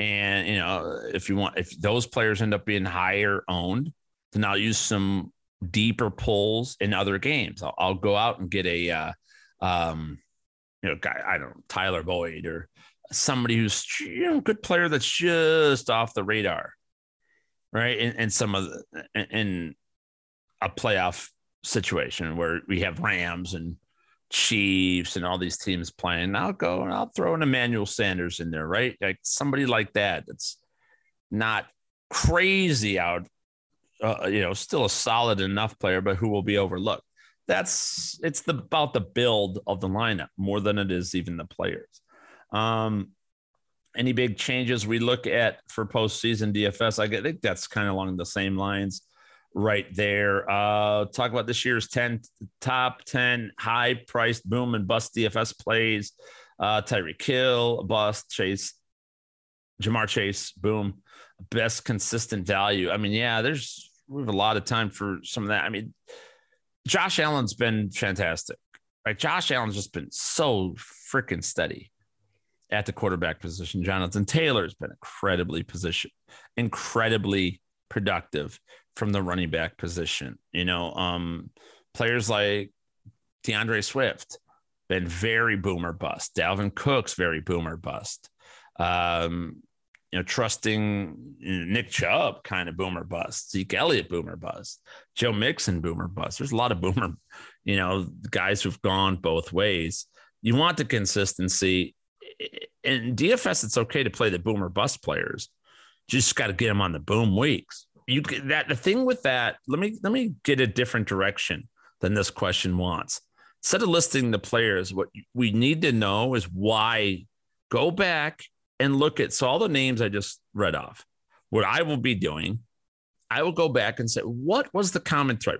And you know, if you want, if those players end up being higher owned, then I'll use some deeper pulls in other games. I'll, I'll go out and get a, uh, um, you know, guy I don't know, Tyler Boyd or somebody who's you know good player that's just off the radar, right? And, and some of the, in a playoff situation where we have Rams and Chiefs and all these teams playing. I'll go and I'll throw an Emmanuel Sanders in there, right? Like somebody like that that's not crazy out, uh, you know, still a solid enough player, but who will be overlooked. That's it's the, about the build of the lineup more than it is even the players. Um, any big changes we look at for postseason DFS? I think that's kind of along the same lines right there. Uh, talk about this year's 10 top 10 high priced boom and bust DFS plays. Uh, Tyreek Hill, bust, Chase, Ja'Marr Chase, boom, best consistent value. I mean, yeah, there's we have a lot of time for some of that. I mean, Josh Allen's been fantastic. Right? Josh Allen's just been so freaking steady at the quarterback position. Jonathan Taylor's been incredibly position, incredibly productive from the running back position. You know, um, players like DeAndre Swift been very boomer bust. Dalvin Cook's very boomer bust. Um, you know, trusting Nick Chubb kind of boomer bust, Zeke Elliott boomer bust, Joe Mixon boomer bust. There's a lot of boomer, you know, guys who've gone both ways. You want the consistency. In DFS, it's okay to play the boomer bust players. Just got to get them on the boom weeks. You that the thing with that. Let me let me get a different direction than this question wants. Instead of listing the players, what we need to know is why. Go back and look at so all the names I just read off. What I will be doing, I will go back and say, what was the common thread?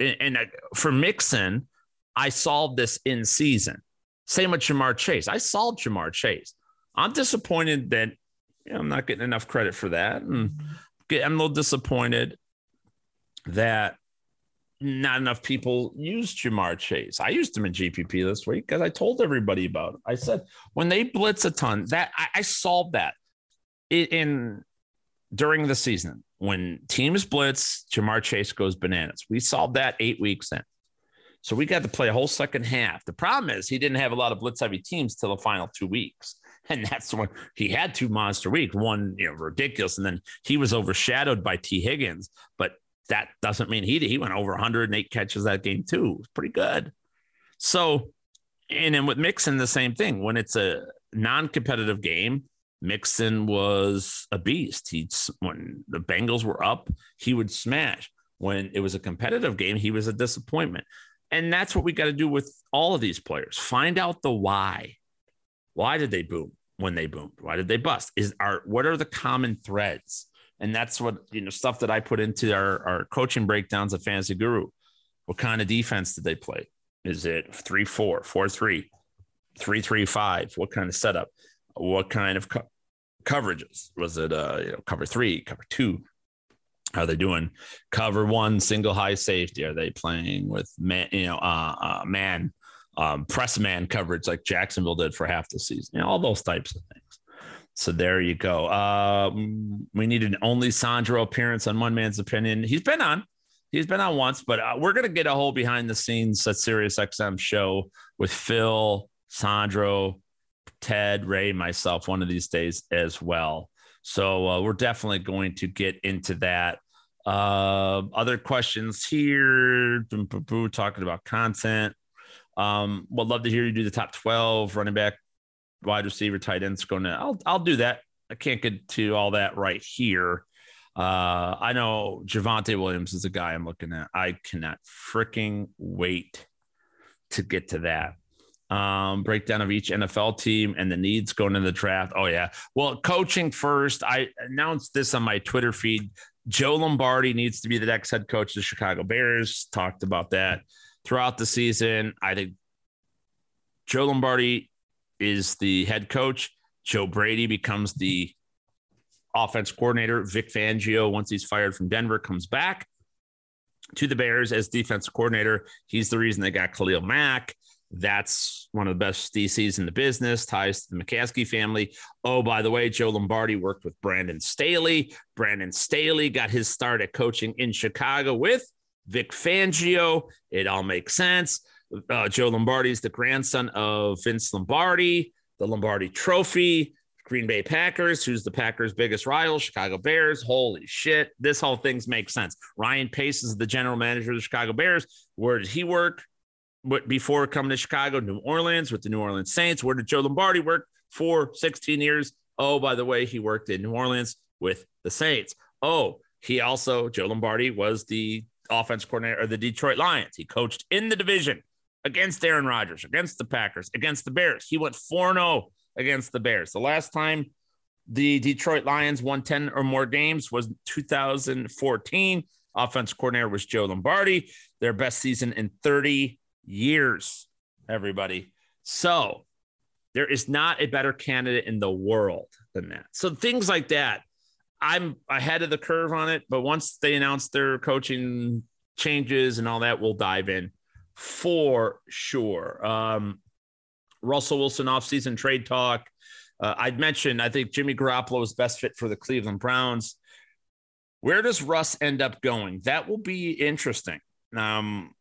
And, and uh, for Mixon, I solved this in season. Same with Ja'Marr Chase. I solved Ja'Marr Chase. I'm disappointed that you know, I'm not getting enough credit for that, and I'm a little disappointed that not enough people use Ja'Marr Chase. I used him in GPP this week because I told everybody about it. I said when they blitz a ton, that I, I solved that in, in during the season when teams blitz, Ja'Marr Chase goes bananas. We solved that eight weeks in. So we got to play a whole second half. The problem is he didn't have a lot of blitz heavy teams till the final two weeks. *laughs* And that's when he had two monster weeks, one, you know, ridiculous. And then he was overshadowed by Tee Higgins. But that doesn't mean he he went over 108 catches that game too. It was pretty good. So, and then with Mixon, the same thing. When it's a non-competitive game, Mixon was a beast. He when the Bengals were up, he would smash. When it was a competitive game, he was a disappointment. And that's what we got to do with all of these players. Find out the why. Why did they boom when they boomed? Why did they bust? Is are what are the common threads? And that's what, you know, stuff that I put into our, our coaching breakdowns of Fantasy Guru. What kind of defense did they play? Is it 3 4, 4 3, 3 3 5? What kind of setup? What kind of co- coverages? Was it, uh, you know, cover three, cover two? How are they doing? Cover one, single high safety. Are they playing with man, you know, uh, uh man, um, press man coverage like Jacksonville did for half the season? You know, all those types of things. So there you go. Uh, we need an only Sandro appearance on One Man's Opinion. He's been on. He's been on once, but uh, we're gonna get a whole behind the scenes at Sirius XM show with Phil, Sandro, Ted, Ray, myself one of these days as well. So uh, we're definitely going to get into that. Uh, other questions here. Talking about content. Um, would love to hear you do the top 12 running back, wide receiver, tight ends going to. I'll I'll do that. I can't get to all that right here. Uh, I know Javonte Williams is a guy I'm looking at. I cannot freaking wait to get to that. Um, breakdown of each NFL team and the needs going into the draft. Oh, yeah. Well, coaching first. I announced this on my Twitter feed. Joe Lombardi needs to be the next head coach of the Chicago Bears. Talked about that throughout the season. I think Joe Lombardi is the head coach. Joe Brady becomes the offense coordinator. Vic Fangio, once he's fired from Denver, comes back to the Bears as defensive coordinator. He's the reason they got Khalil Mack. That's one of the best DCs in the business, ties to the McCaskey family. Oh, by the way, Joe Lombardi worked with Brandon Staley. Brandon Staley got his start at coaching in Chicago with Vic Fangio. It all makes sense. Uh, Joe Lombardi is the grandson of Vince Lombardi, the Lombardi Trophy. Green Bay Packers, who's the Packers' biggest rival, Chicago Bears. Holy shit, this whole thing's makes sense. Ryan Pace is the general manager of the Chicago Bears. Where did he work But before coming to Chicago? New Orleans with the New Orleans Saints. Where did Joe Lombardi work for 16 years? Oh, by the way, he worked in New Orleans with the Saints. Oh, he also, Joe Lombardi was the offense coordinator of the Detroit Lions. He coached in the division against Aaron Rodgers, against the Packers, against the Bears. He went 4 0 against the Bears. The last time the Detroit Lions won 10 or more games was 2014. Offense coordinator was Joe Lombardi, their best season in 30 years, everybody. So there is not a better candidate in the world than that. So things like that, I'm ahead of the curve on it. But once they announce their coaching changes and all that, we'll dive in for sure. Um, Russell Wilson offseason trade talk. Uh, I'd mentioned, I think Jimmy Garoppolo is best fit for the Cleveland Browns. Where does Russ end up going? That will be interesting. Um,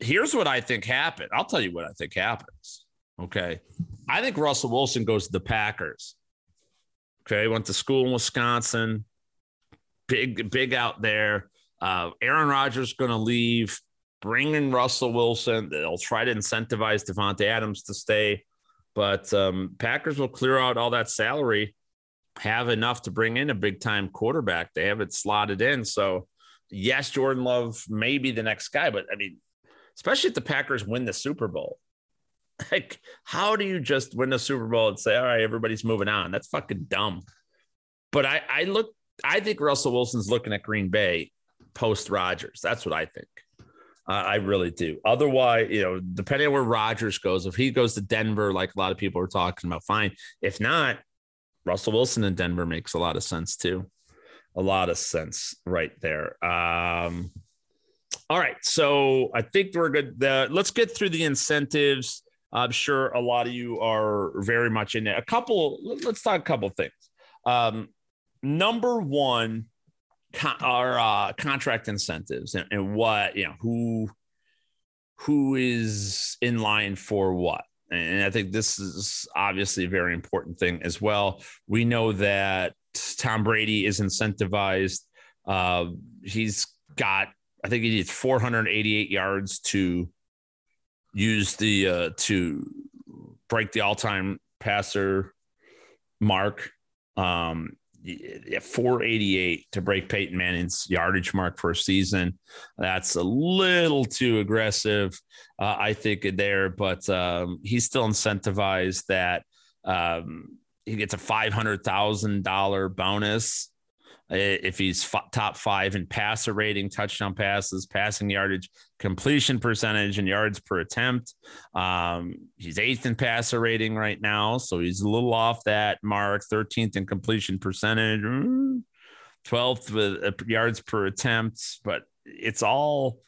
here's what I think happened. I'll tell you what I think happens. Okay. I think Russell Wilson goes to the Packers. Okay. Went to school in Wisconsin. Big, big out there. Uh, Aaron Rodgers going to leave bring in Russell Wilson. They'll try to incentivize Davante Adams to stay, but um, Packers will clear out all that salary, have enough to bring in a big time quarterback. They have it slotted in. So, yes, Jordan Love may be the next guy, but I mean, especially if the Packers win the Super Bowl. *laughs* Like, how do you just win the Super Bowl and say, all right, everybody's moving on? That's fucking dumb. But I, I look, I think Russell Wilson's looking at Green Bay post Rodgers. That's what I think. Uh, I really do. Otherwise, you know, depending on where Rodgers goes, if he goes to Denver, like a lot of people are talking about, fine. If not, Russell Wilson in Denver makes a lot of sense too. A lot of sense right there. Um, all right. So I think we're good. The, let's get through the incentives. I'm sure a lot of you are very much in it. A couple, let's talk a couple things. Um, number one, our uh, contract incentives and, and what you know who who is in line for what and I think this is obviously a very important thing as well. We know that Tom Brady is incentivized. Uh, he's got, I think he needs 488 yards to use the uh, to break the all-time passer mark. Um, 488 to break Peyton Manning's yardage mark for a season. That's a little too aggressive, uh, I think, there, but um, he's still incentivized that um, he gets a $500,000 bonus if he's f- top five in passer rating, touchdown passes, passing yardage, completion percentage, and yards per attempt. Um, he's eighth in passer rating right now, so he's a little off that mark. 13th in completion percentage, 12th with uh, yards per attempt, but it's all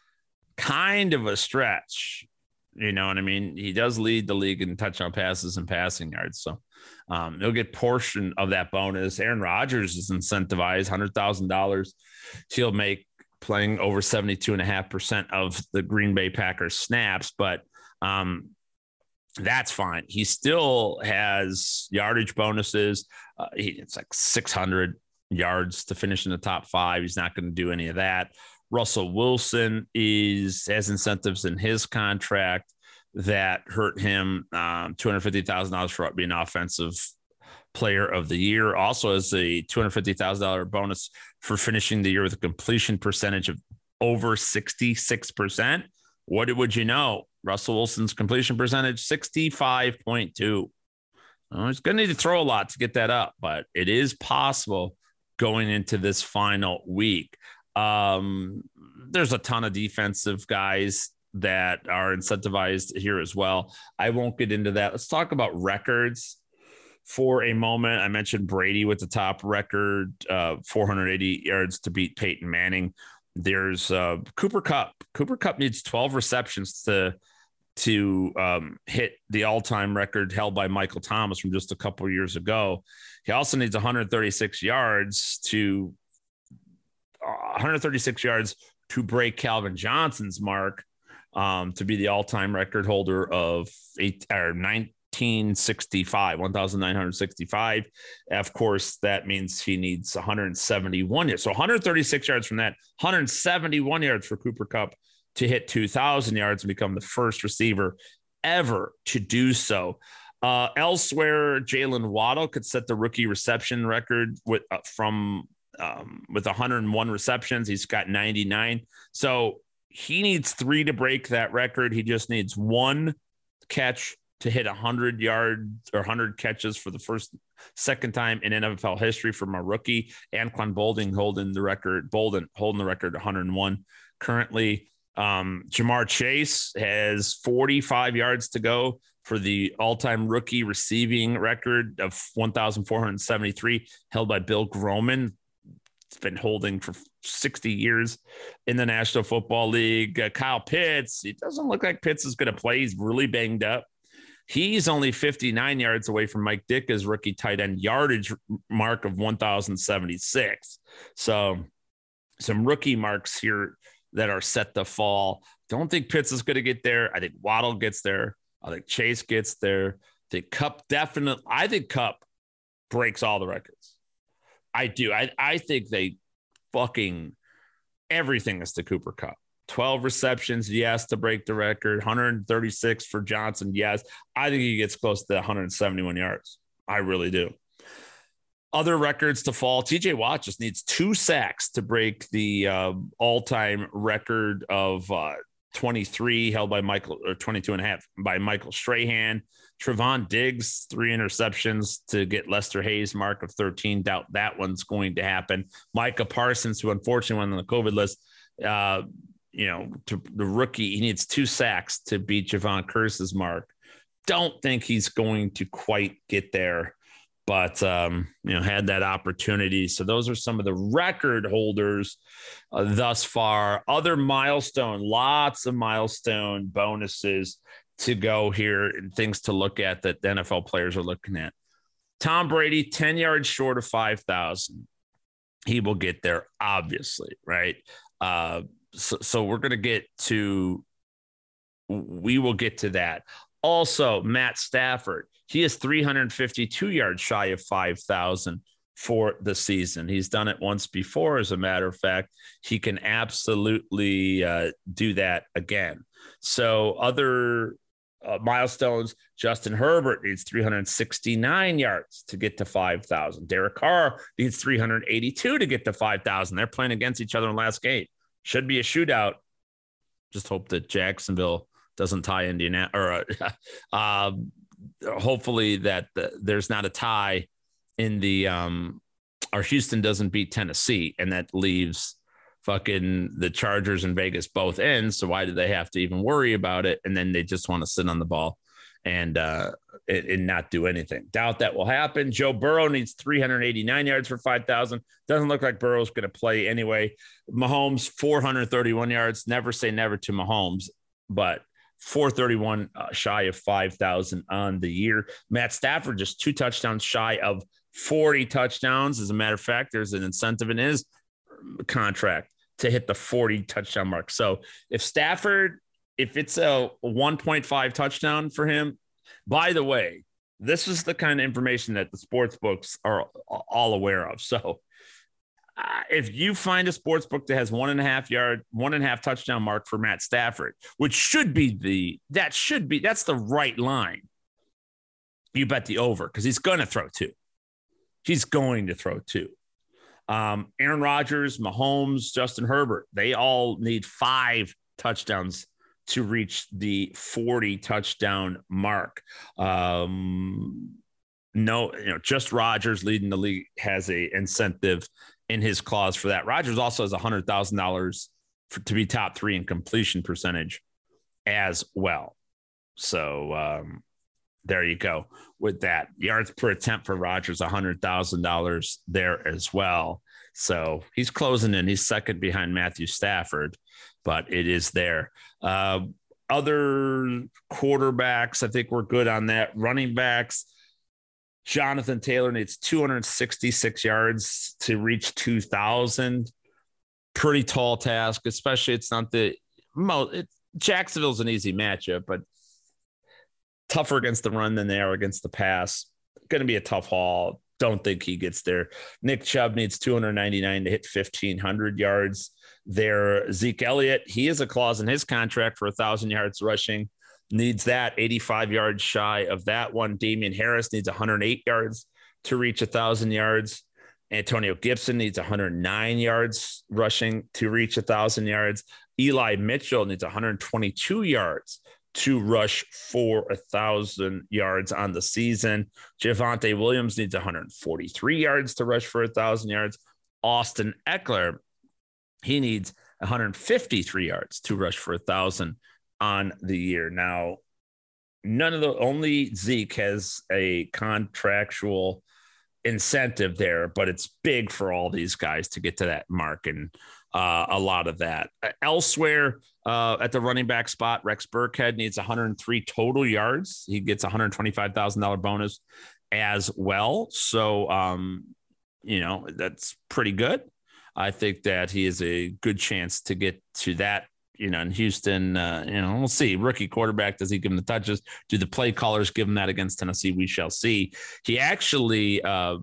kind of a stretch. You know what I mean? He does lead the league in touchdown passes and passing yards. So um, they'll get portion of that bonus. Aaron Rodgers is incentivized $100,000. He'll make playing over 72.5% of the Green Bay Packers snaps, but um, that's fine. He still has yardage bonuses. Uh, he, it's like 600 yards to finish in the top five. He's not going to do any of that. Russell Wilson is has incentives in his contract that hurt him um, $250,000 for being offensive player of the year. Also as a $250,000 bonus for finishing the year with a completion percentage of over 66%. What would you know? Russell Wilson's completion percentage 65.2. Well, he's going to need to throw a lot to get that up, but it is possible going into this final week. Um, there's a ton of defensive guys that are incentivized here as well. I won't get into that. Let's talk about records for a moment. I mentioned Brady with the top record, uh, 480 yards to beat Peyton Manning. There's uh, Cooper Kupp. Cooper Kupp needs 12 receptions to to um, hit the all-time record held by Michael Thomas from just a couple years ago. He also needs 136 yards to uh, 136 yards to break Calvin Johnson's mark um, to be the all-time record holder of eight or nine, 1965, 1965. Of course, that means he needs 171 yards. So 136 yards from that, 171 yards for Cooper Kupp to hit 2,000 yards and become the first receiver ever to do so. Uh, elsewhere, Jaylen Waddle could set the rookie reception record with uh, from um, with 101 receptions. He's got 99. So he needs three to break that record. He just needs one catch to hit 100 yards or 100 catches for the first second time in NFL history from a rookie. Anquan Boldin holding the record, Boldin holding the record 101 currently. Um, Ja'Marr Chase has 45 yards to go for the all-time rookie receiving record of 1,473 held by Bill Groman. It's been holding for 60 years in the National Football League. Uh, Kyle Pitts, it doesn't look like Pitts is going to play. He's really banged up. He's only 59 yards away from Mike Ditka's rookie tight end yardage mark of 1,076. So some rookie marks here that are set to fall. Don't think Pitts is going to get there. I think Waddle gets there. I think Chase gets there. The Kupp definitely. I think Kupp breaks all the records. I do. I I think they fucking everything is to Cooper Kupp. 12 receptions, yes, to break the record. 136 for Johnson, yes. I think he gets close to 171 yards. I really do. Other records to fall. TJ Watt just needs two sacks to break the uh, all time record of uh, 23 held by Michael, or 22 and a half by Michael Strahan. Trevon Diggs, three interceptions to get Lester Hayes' mark of 13. Doubt that one's going to happen. Micah Parsons, who unfortunately went on the COVID list, uh, you know, to the rookie, he needs two sacks to beat Jevon Kearse's mark. Don't think he's going to quite get there, but um, you know, had that opportunity. So those are some of the record holders uh, thus far. Other milestone, lots of milestone bonuses to go here and things to look at that the NFL players are looking at. Tom Brady, 10 yards short of 5,000. He will get there, obviously, right? Uh, so, so we're going to get to we will get to that also matt stafford he is 352 yards shy of 5000 for the season. He's done it once before as a matter of fact. He can absolutely uh, do that again. So other uh, milestones justin herbert needs 369 yards to get to 5000 derek carr needs 382 to get to 5000 they're playing against each other in last game. Should be a shootout. Just hope that Jacksonville doesn't tie Indiana or *laughs* uh, hopefully that the, there's not a tie in the um or Houston doesn't beat Tennessee and that leaves fucking the Chargers and Vegas both in. So why do they have to even worry about it? And then they just want to sit on the ball and uh, and not do anything. Doubt that will happen. Joe Burrow needs 389 yards for 5,000. Doesn't look like Burrow's going to play anyway. Mahomes 431 yards. Never say never to Mahomes, but 431 uh, shy of 5,000 on the year. Matt Stafford just two touchdowns shy of 40 touchdowns. As a matter of fact, there's an incentive in his contract to hit the 40 touchdown mark. So if Stafford if it's a 1.5 touchdown for him, by the way, this is the kind of information that the sports books are all aware of. So if you find a sports book that has one and a half yard, one and a half touchdown mark for Matt Stafford, which should be the that should be that's the right line. You bet the over because he's going to throw two. He's going to throw two. Um, Aaron Rodgers, Mahomes, Justin Herbert, they all need five touchdowns to reach the 40 touchdown mark. Um, no, you know, just Rodgers leading the league has a incentive in his clause for that. Rodgers also has a hundred thousand dollars to be top three in completion percentage as well. So um, there you go with that yards per attempt for Rodgers, a hundred thousand dollars there as well. So he's closing in. He's second behind Matthew Stafford, but it is there. Uh, other quarterbacks, I think we're good on that. Running backs, Jonathan Taylor needs 266 yards to reach 2,000. Pretty tall task, especially it's not the most. It, Jacksonville's an easy matchup, but tougher against the run than they are against the pass. Going to be a tough haul. Don't think he gets there. Nick Chubb needs 299 to hit 1,500 yards there. Zeke Elliott, he has a clause in his contract for 1,000 yards rushing needs that 85 yards shy of that one. Damien Harris needs 108 yards to reach 1,000 yards. Antonio Gibson needs 109 yards rushing to reach 1,000 yards. Eli Mitchell needs 122 yards to rush for 1,000 yards on the season. Javonte Williams needs 143 yards to rush for 1,000 yards. Austin Ekeler, he needs 153 yards to rush for 1,000 on the year. Now, none of the only Zeke has a contractual incentive there, but it's big for all these guys to get to that mark and uh, a lot of that. Uh, elsewhere uh, at the running back spot, Rex Burkhead needs 103 total yards. He gets $125,000 bonus as well. So, um, you know, that's pretty good. I think that he has a good chance to get to that you know, in Houston, uh, you know, we'll see. Rookie quarterback, does he give him the touches? Do the play callers give him that against Tennessee? We shall see. He actually uh,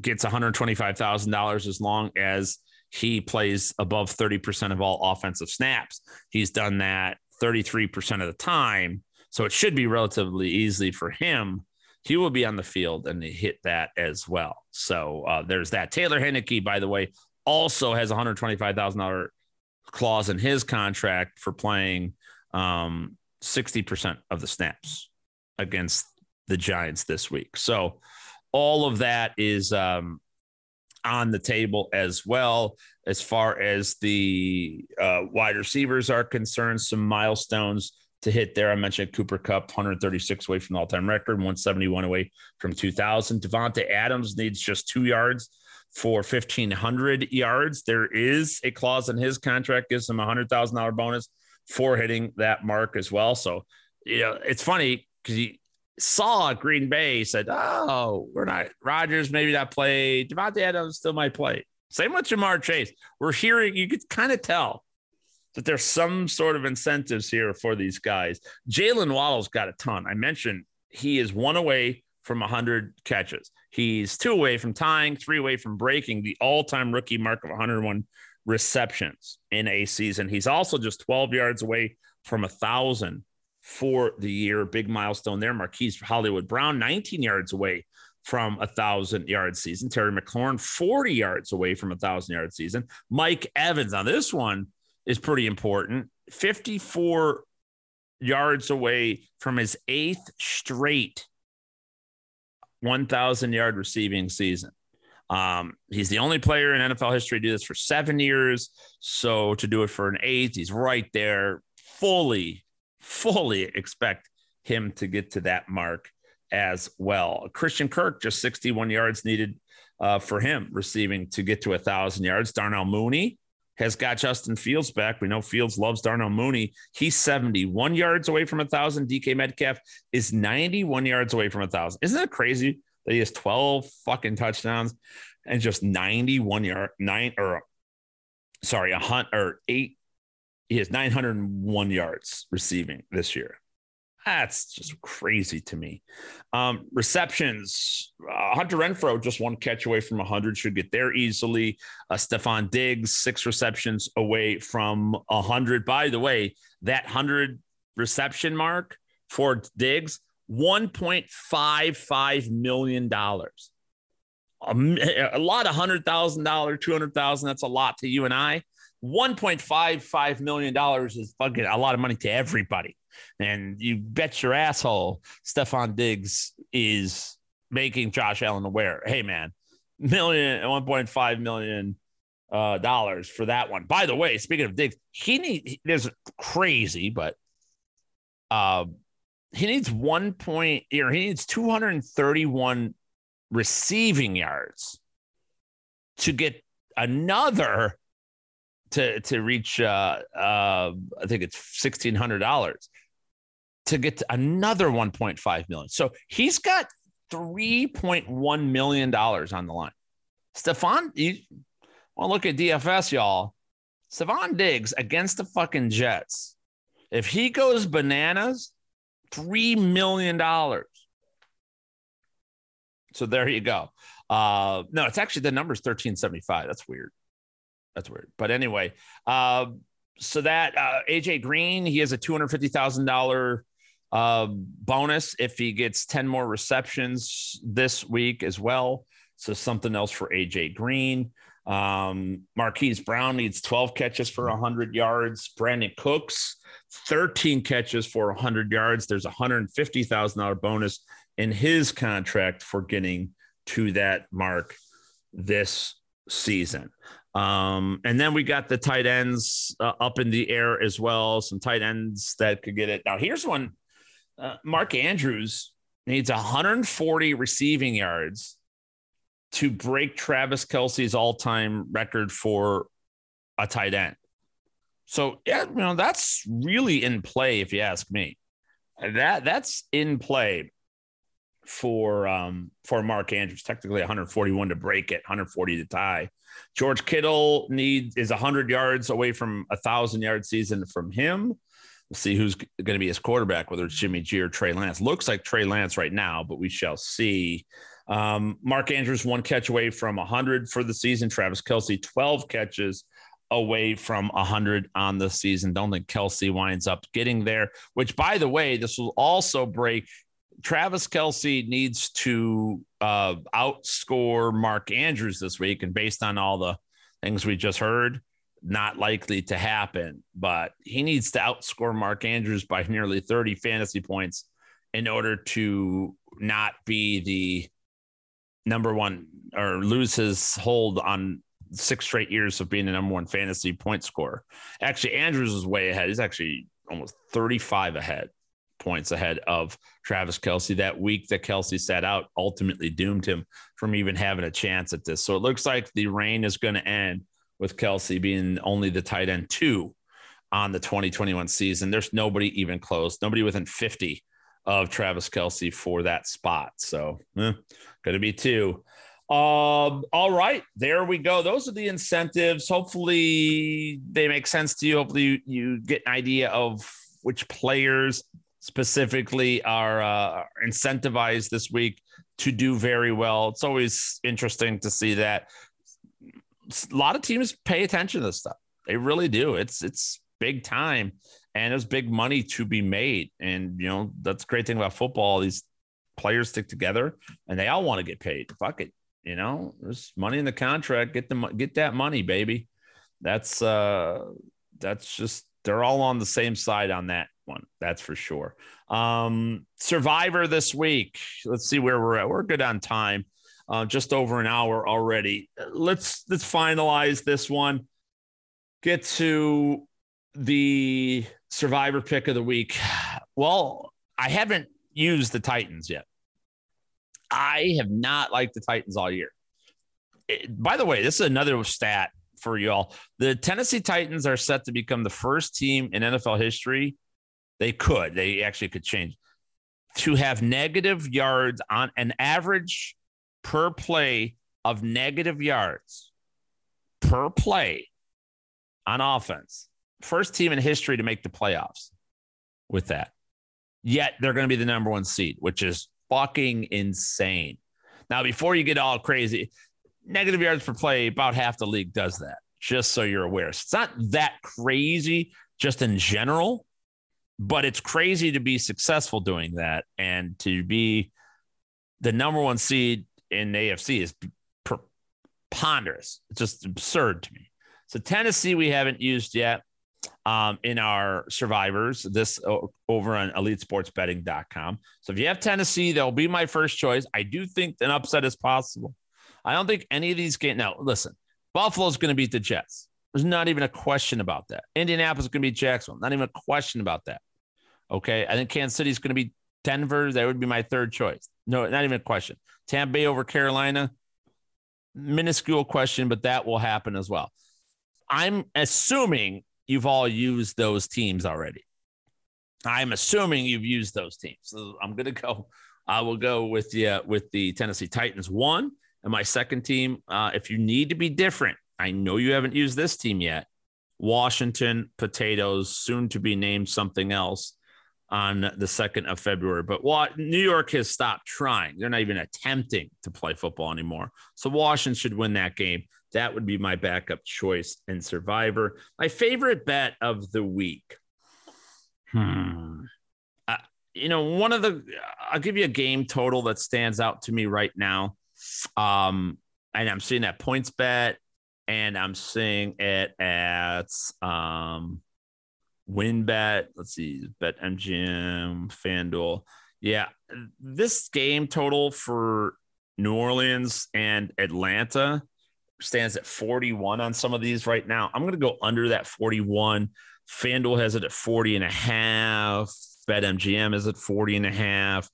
gets $125,000 as long as he plays above 30% of all offensive snaps. He's done that 33% of the time. So it should be relatively easy for him. He will be on the field and hit that as well. So uh, there's that. Taylor Heinicke, by the way, also has $125,000 clause in his contract for playing um, 60% of the snaps against the Giants this week. So all of that is um, on the table as well. As far as the uh, wide receivers are concerned, some milestones to hit there. I mentioned Cooper Kupp, 136 away from the all time record, 171 away from 2000. Davante Adams needs just two yards for 1500 yards. There is a clause in his contract gives him a hundred thousand dollar bonus for hitting that mark as well. So, you know, it's funny because he saw Green Bay said, "Oh, we're not Rodgers, maybe not play. Davante Adams still might play." Same with Ja'Marr Chase. We're hearing you could kind of tell that there's some sort of incentives here for these guys. Jaylen Waddle's got a ton. I mentioned he is one away from 100 catches. He's two away from tying, three away from breaking the all time rookie mark of 101 receptions in a season. He's also just 12 yards away from a thousand for the year. Big milestone there. Marquise Hollywood Brown, 19 yards away from a thousand yard season. Terry McLaurin, 40 yards away from a thousand yard season. Mike Evans. Now, this one is pretty important 54 yards away from his eighth straight 1,000 yard receiving season. Um, he's the only player in NFL history to do this for seven years. So to do it for an eighth, he's right there. Fully, fully expect him to get to that mark as well. Christian Kirk, just 61 yards needed uh, for him receiving to get to a thousand yards. Darnell Mooney, has got Justin Fields back. We know Fields loves Darnell Mooney. He's 71 yards away from a thousand. DK Metcalf is 91 yards away from a thousand. Isn't that crazy that he has 12 fucking touchdowns and just 91 yard nine or sorry, a hunt or eight. He has 901 yards receiving this year. That's just crazy to me. Um, receptions, uh, Hunter Renfrow just one catch away from 100, should get there easily. Uh, Stefon Diggs, six receptions away from 100. By the way, that 100 reception mark for Diggs, $1.55 million. A, a lot of $100,000, 200000 that's a lot to you and I. $1.55 million is fucking a lot of money to everybody. And you bet your asshole Stefon Diggs is making Josh Allen aware. Hey, man, million, 1.5 million uh, dollars for that one. By the way, speaking of Diggs, he need there's crazy, but uh, he needs one point here. He needs 231 receiving yards to get another to to reach uh uh I think it's sixteen hundred dollars to get to another 1.5 million. So he's got 3.1 million dollars on the line. Stefon, you well look at DFS, y'all. Stefon Diggs against the fucking Jets. If he goes bananas, three million dollars. So there you go. Uh, no, it's actually the number's 1375. That's weird. That's weird. But anyway, uh, so that uh, AJ Green, he has a two hundred fifty thousand dollar uh, bonus if he gets ten more receptions this week as well. So something else for AJ Green. Um, Marquise Brown needs 12 catches for 100 yards. Brandin Cooks, 13 catches for 100 yards. There's a $150,000 bonus in his contract for getting to that mark this season. Um, and then we got the tight ends uh, up in the air as well. Some tight ends that could get it. Now, here's one uh, Mark Andrews needs 140 receiving yards to break Travis Kelce's all time record for a tight end. So, yeah, you know, that's really in play, if you ask me. That that's in play for um for Mark Andrews. Technically 141 to break it, 140 to tie. George Kittle needs is 100 yards away from a thousand yard season from him. We'll see who's going to be his quarterback, whether it's Jimmy G or Trey Lance. Looks like Trey Lance right now, but we shall see. Um, Mark Andrews one catch away from 100 for the season. Travis Kelce, 12 catches away from 100 on the season. Don't think Kelce winds up getting there. Which, by the way, this will also break Travis Kelce needs to uh, outscore Mark Andrews this week. And based on all the things we just heard, not likely to happen. But he needs to outscore Mark Andrews by nearly 30 fantasy points in order to not be the number one or lose his hold on six straight years of being the number one fantasy point scorer. Actually, Andrews is way ahead. He's actually almost 35 ahead points ahead of Travis Kelce. That week that Kelce sat out ultimately doomed him from even having a chance at this. So it looks like the reign is going to end with Kelce being only the tight end two on the 2021 season. There's nobody even close, nobody within 50 of Travis Kelce for that spot. So eh, going to be two. Um, all right, there we go. Those are the incentives. Hopefully, they make sense to you. Hopefully, you, you get an idea of which players specifically are uh, incentivized this week to do very well. It's always interesting to see that a lot of teams pay attention to this stuff. They really do. It's it's big time and there's big money to be made. And you know, that's great thing about football. These players stick together and they all want to get paid. Fuck it. You know, there's money in the contract. Get the get that money, baby. That's uh that's just they're all on the same side on that one. That's for sure. Um, Survivor this week. Let's see where we're at. We're good on time. Uh, just over an hour already. Let's let's finalize this one. Get to the Survivor pick of the week. Well, I haven't used the Titans yet. I have not liked the Titans all year. It, by the way, this is another stat for y'all. The Tennessee Titans are set to become the first team in NFL history they could. They actually could change to have negative yards on an average per play of negative yards per play on offense. First team in history to make the playoffs with that. Yet they're going to be the number one seed, which is fucking insane. Now, before you get all crazy, negative yards per play, about half the league does that, just so you're aware. It's not that crazy just in general, but it's crazy to be successful doing that and to be the number one seed in AFC is ponderous. It's just absurd to me. So Tennessee, we haven't used yet um, in our survivors, this over on elitesportsbetting.com. So if you have Tennessee, they'll be my first choice. I do think an upset is possible. I don't think any of these games. Now, listen, Buffalo's going to beat the Jets. There's not even a question about that. Indianapolis is going to beat Jacksonville. Not even a question about that. Okay. I think Kansas City is going to be Denver. That would be my third choice. No, not even a question. Tampa Bay over Carolina. Minuscule question, but that will happen as well. I'm assuming you've all used those teams already. I'm assuming you've used those teams. So I'm going to go. I will go with the uh, with the Tennessee Titans one and my second team. Uh, if you need to be different, I know you haven't used this team yet. Washington Potatoes, soon to be named something else on the 2nd of February. But what New York has stopped trying. They're not even attempting to play football anymore. So Washington should win that game. That would be my backup choice in Survivor. My favorite bet of the week. Hmm. Uh, you know, one of the, I'll give you a game total that stands out to me right now. Um, and I'm seeing that points bet, and I'm seeing it at um, WynnBET. Let's see, BetMGM, FanDuel. Yeah, this game total for New Orleans and Atlanta stands at 41 on some of these right now. I'm going to go under that 41. FanDuel has it at 40 and a half. BetMGM is at 40 and a half.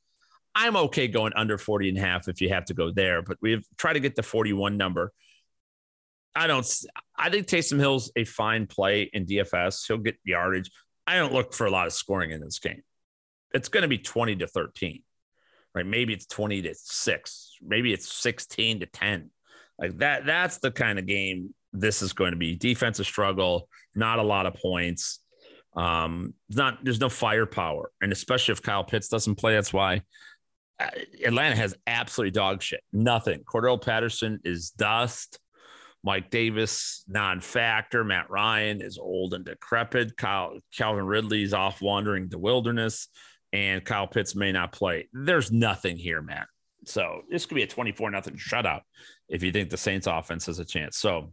I'm okay going under 40 and a half if you have to go there, but we've tried to get the 41 number. I don't, I think Taysom Hill's a fine play in DFS. He'll get yardage. I don't look for a lot of scoring in this game. It's going to be 20 to 13, right? Maybe it's 20 to six. Maybe it's 16 to 10. Like that, that's the kind of game this is going to be. Defensive struggle, not a lot of points. Um, not there's no firepower, and especially if Kyle Pitts doesn't play, that's why uh, Atlanta has absolutely dog shit. Nothing. Cordarrelle Patterson is dust. Mike Davis, non-factor. Matt Ryan is old and decrepit. Kyle, Calvin Ridley's off wandering the wilderness, and Kyle Pitts may not play. There's nothing here, Matt. So this could be a 24 nothing shutout if you think the Saints offense has a chance. So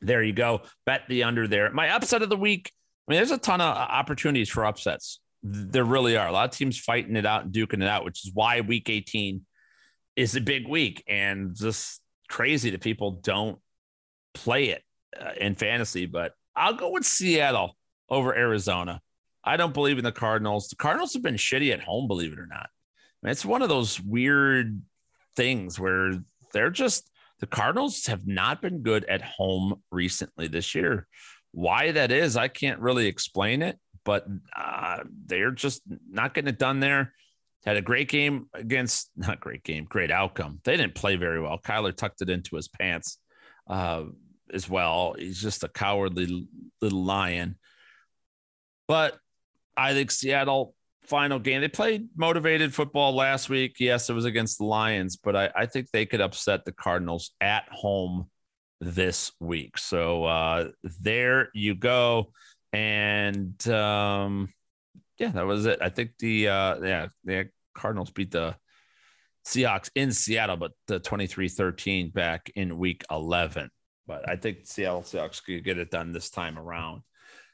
there you go. Bet the under there. My upset of the week. I mean, there's a ton of opportunities for upsets. There really are. A lot of teams fighting it out and duking it out, which is why week 18 is a big week and just crazy that people don't play it uh, in fantasy. But I'll go with Seattle over Arizona. I don't believe in the Cardinals. The Cardinals have been shitty at home, believe it or not. It's one of those weird things where they're just the Cardinals have not been good at home recently this year. Why that is, I can't really explain it, but uh, they're just not getting it done there. Had a great game against, not great game, great outcome. They didn't play very well. Kyler tucked it into his pants uh, as well. He's just a cowardly little lion. But I think Seattle final game. They played motivated football last week. Yes, it was against the Lions, but I, I think they could upset the Cardinals at home this week. So uh, there you go. And um, yeah, that was it. I think the uh, yeah, the Cardinals beat the Seahawks in Seattle, but the 23-13 back in week 11. But I think Seattle Seahawks could get it done this time around.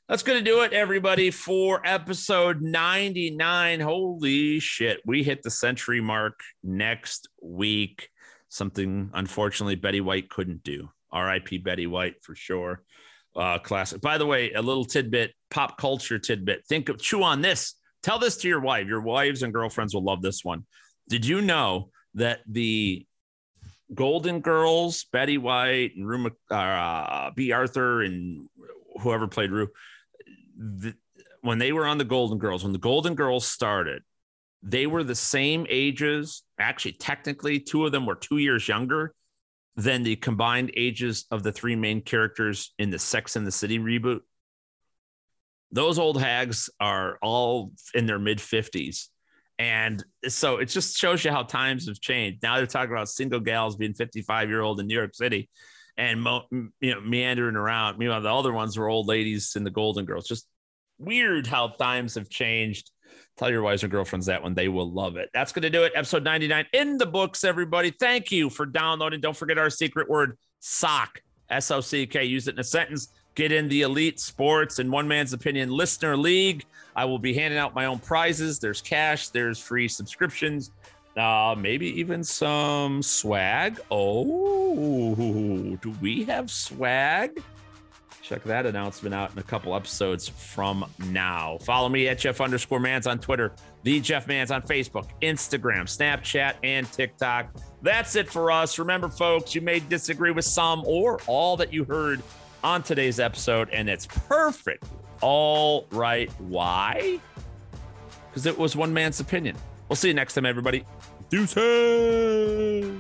That's going to do it, everybody, for episode 99. Holy shit. We hit the century mark next week. Something, unfortunately, Betty White couldn't do. RIP Betty White for sure. Uh, classic. By the way, a little tidbit, pop culture tidbit. Think of, chew on this. Tell this to your wife. Your wives and girlfriends will love this one. Did you know that the Golden Girls, Betty White and Rue, uh, Bea Arthur and whoever played Rue, the, when they were on the Golden Girls, when the Golden Girls started, they were the same ages. Actually, technically, two of them were two years younger than the combined ages of the three main characters in the Sex and the City reboot. those old hags are all in their mid 50s. And so it just shows you how times have changed. Now they're talking about single gals being 55 year old in New York City and mo- you know meandering around. Meanwhile, the other ones were old ladies in the Golden Girls. Just weird how times have changed. Tell your wives girlfriends that one; they will love it. That's going to do it. Episode 99 in the books, everybody. Thank you for downloading. Don't forget our secret word, sock. S O C K. Use it in a sentence. Get in the elite sports and one man's opinion listener league. I will be handing out my own prizes. There's cash, there's free subscriptions, uh, maybe even some swag. Oh, do we have swag? Check that announcement out in a couple episodes from now. Follow me at Jeff underscore Mans on Twitter, the Jeff Mans on Facebook, Instagram, Snapchat, and TikTok. That's it for us. Remember, folks, you may disagree with some or all that you heard on today's episode, and it's perfect. All right. Why? Because it was one man's opinion. We'll see you next time, everybody. Deuces.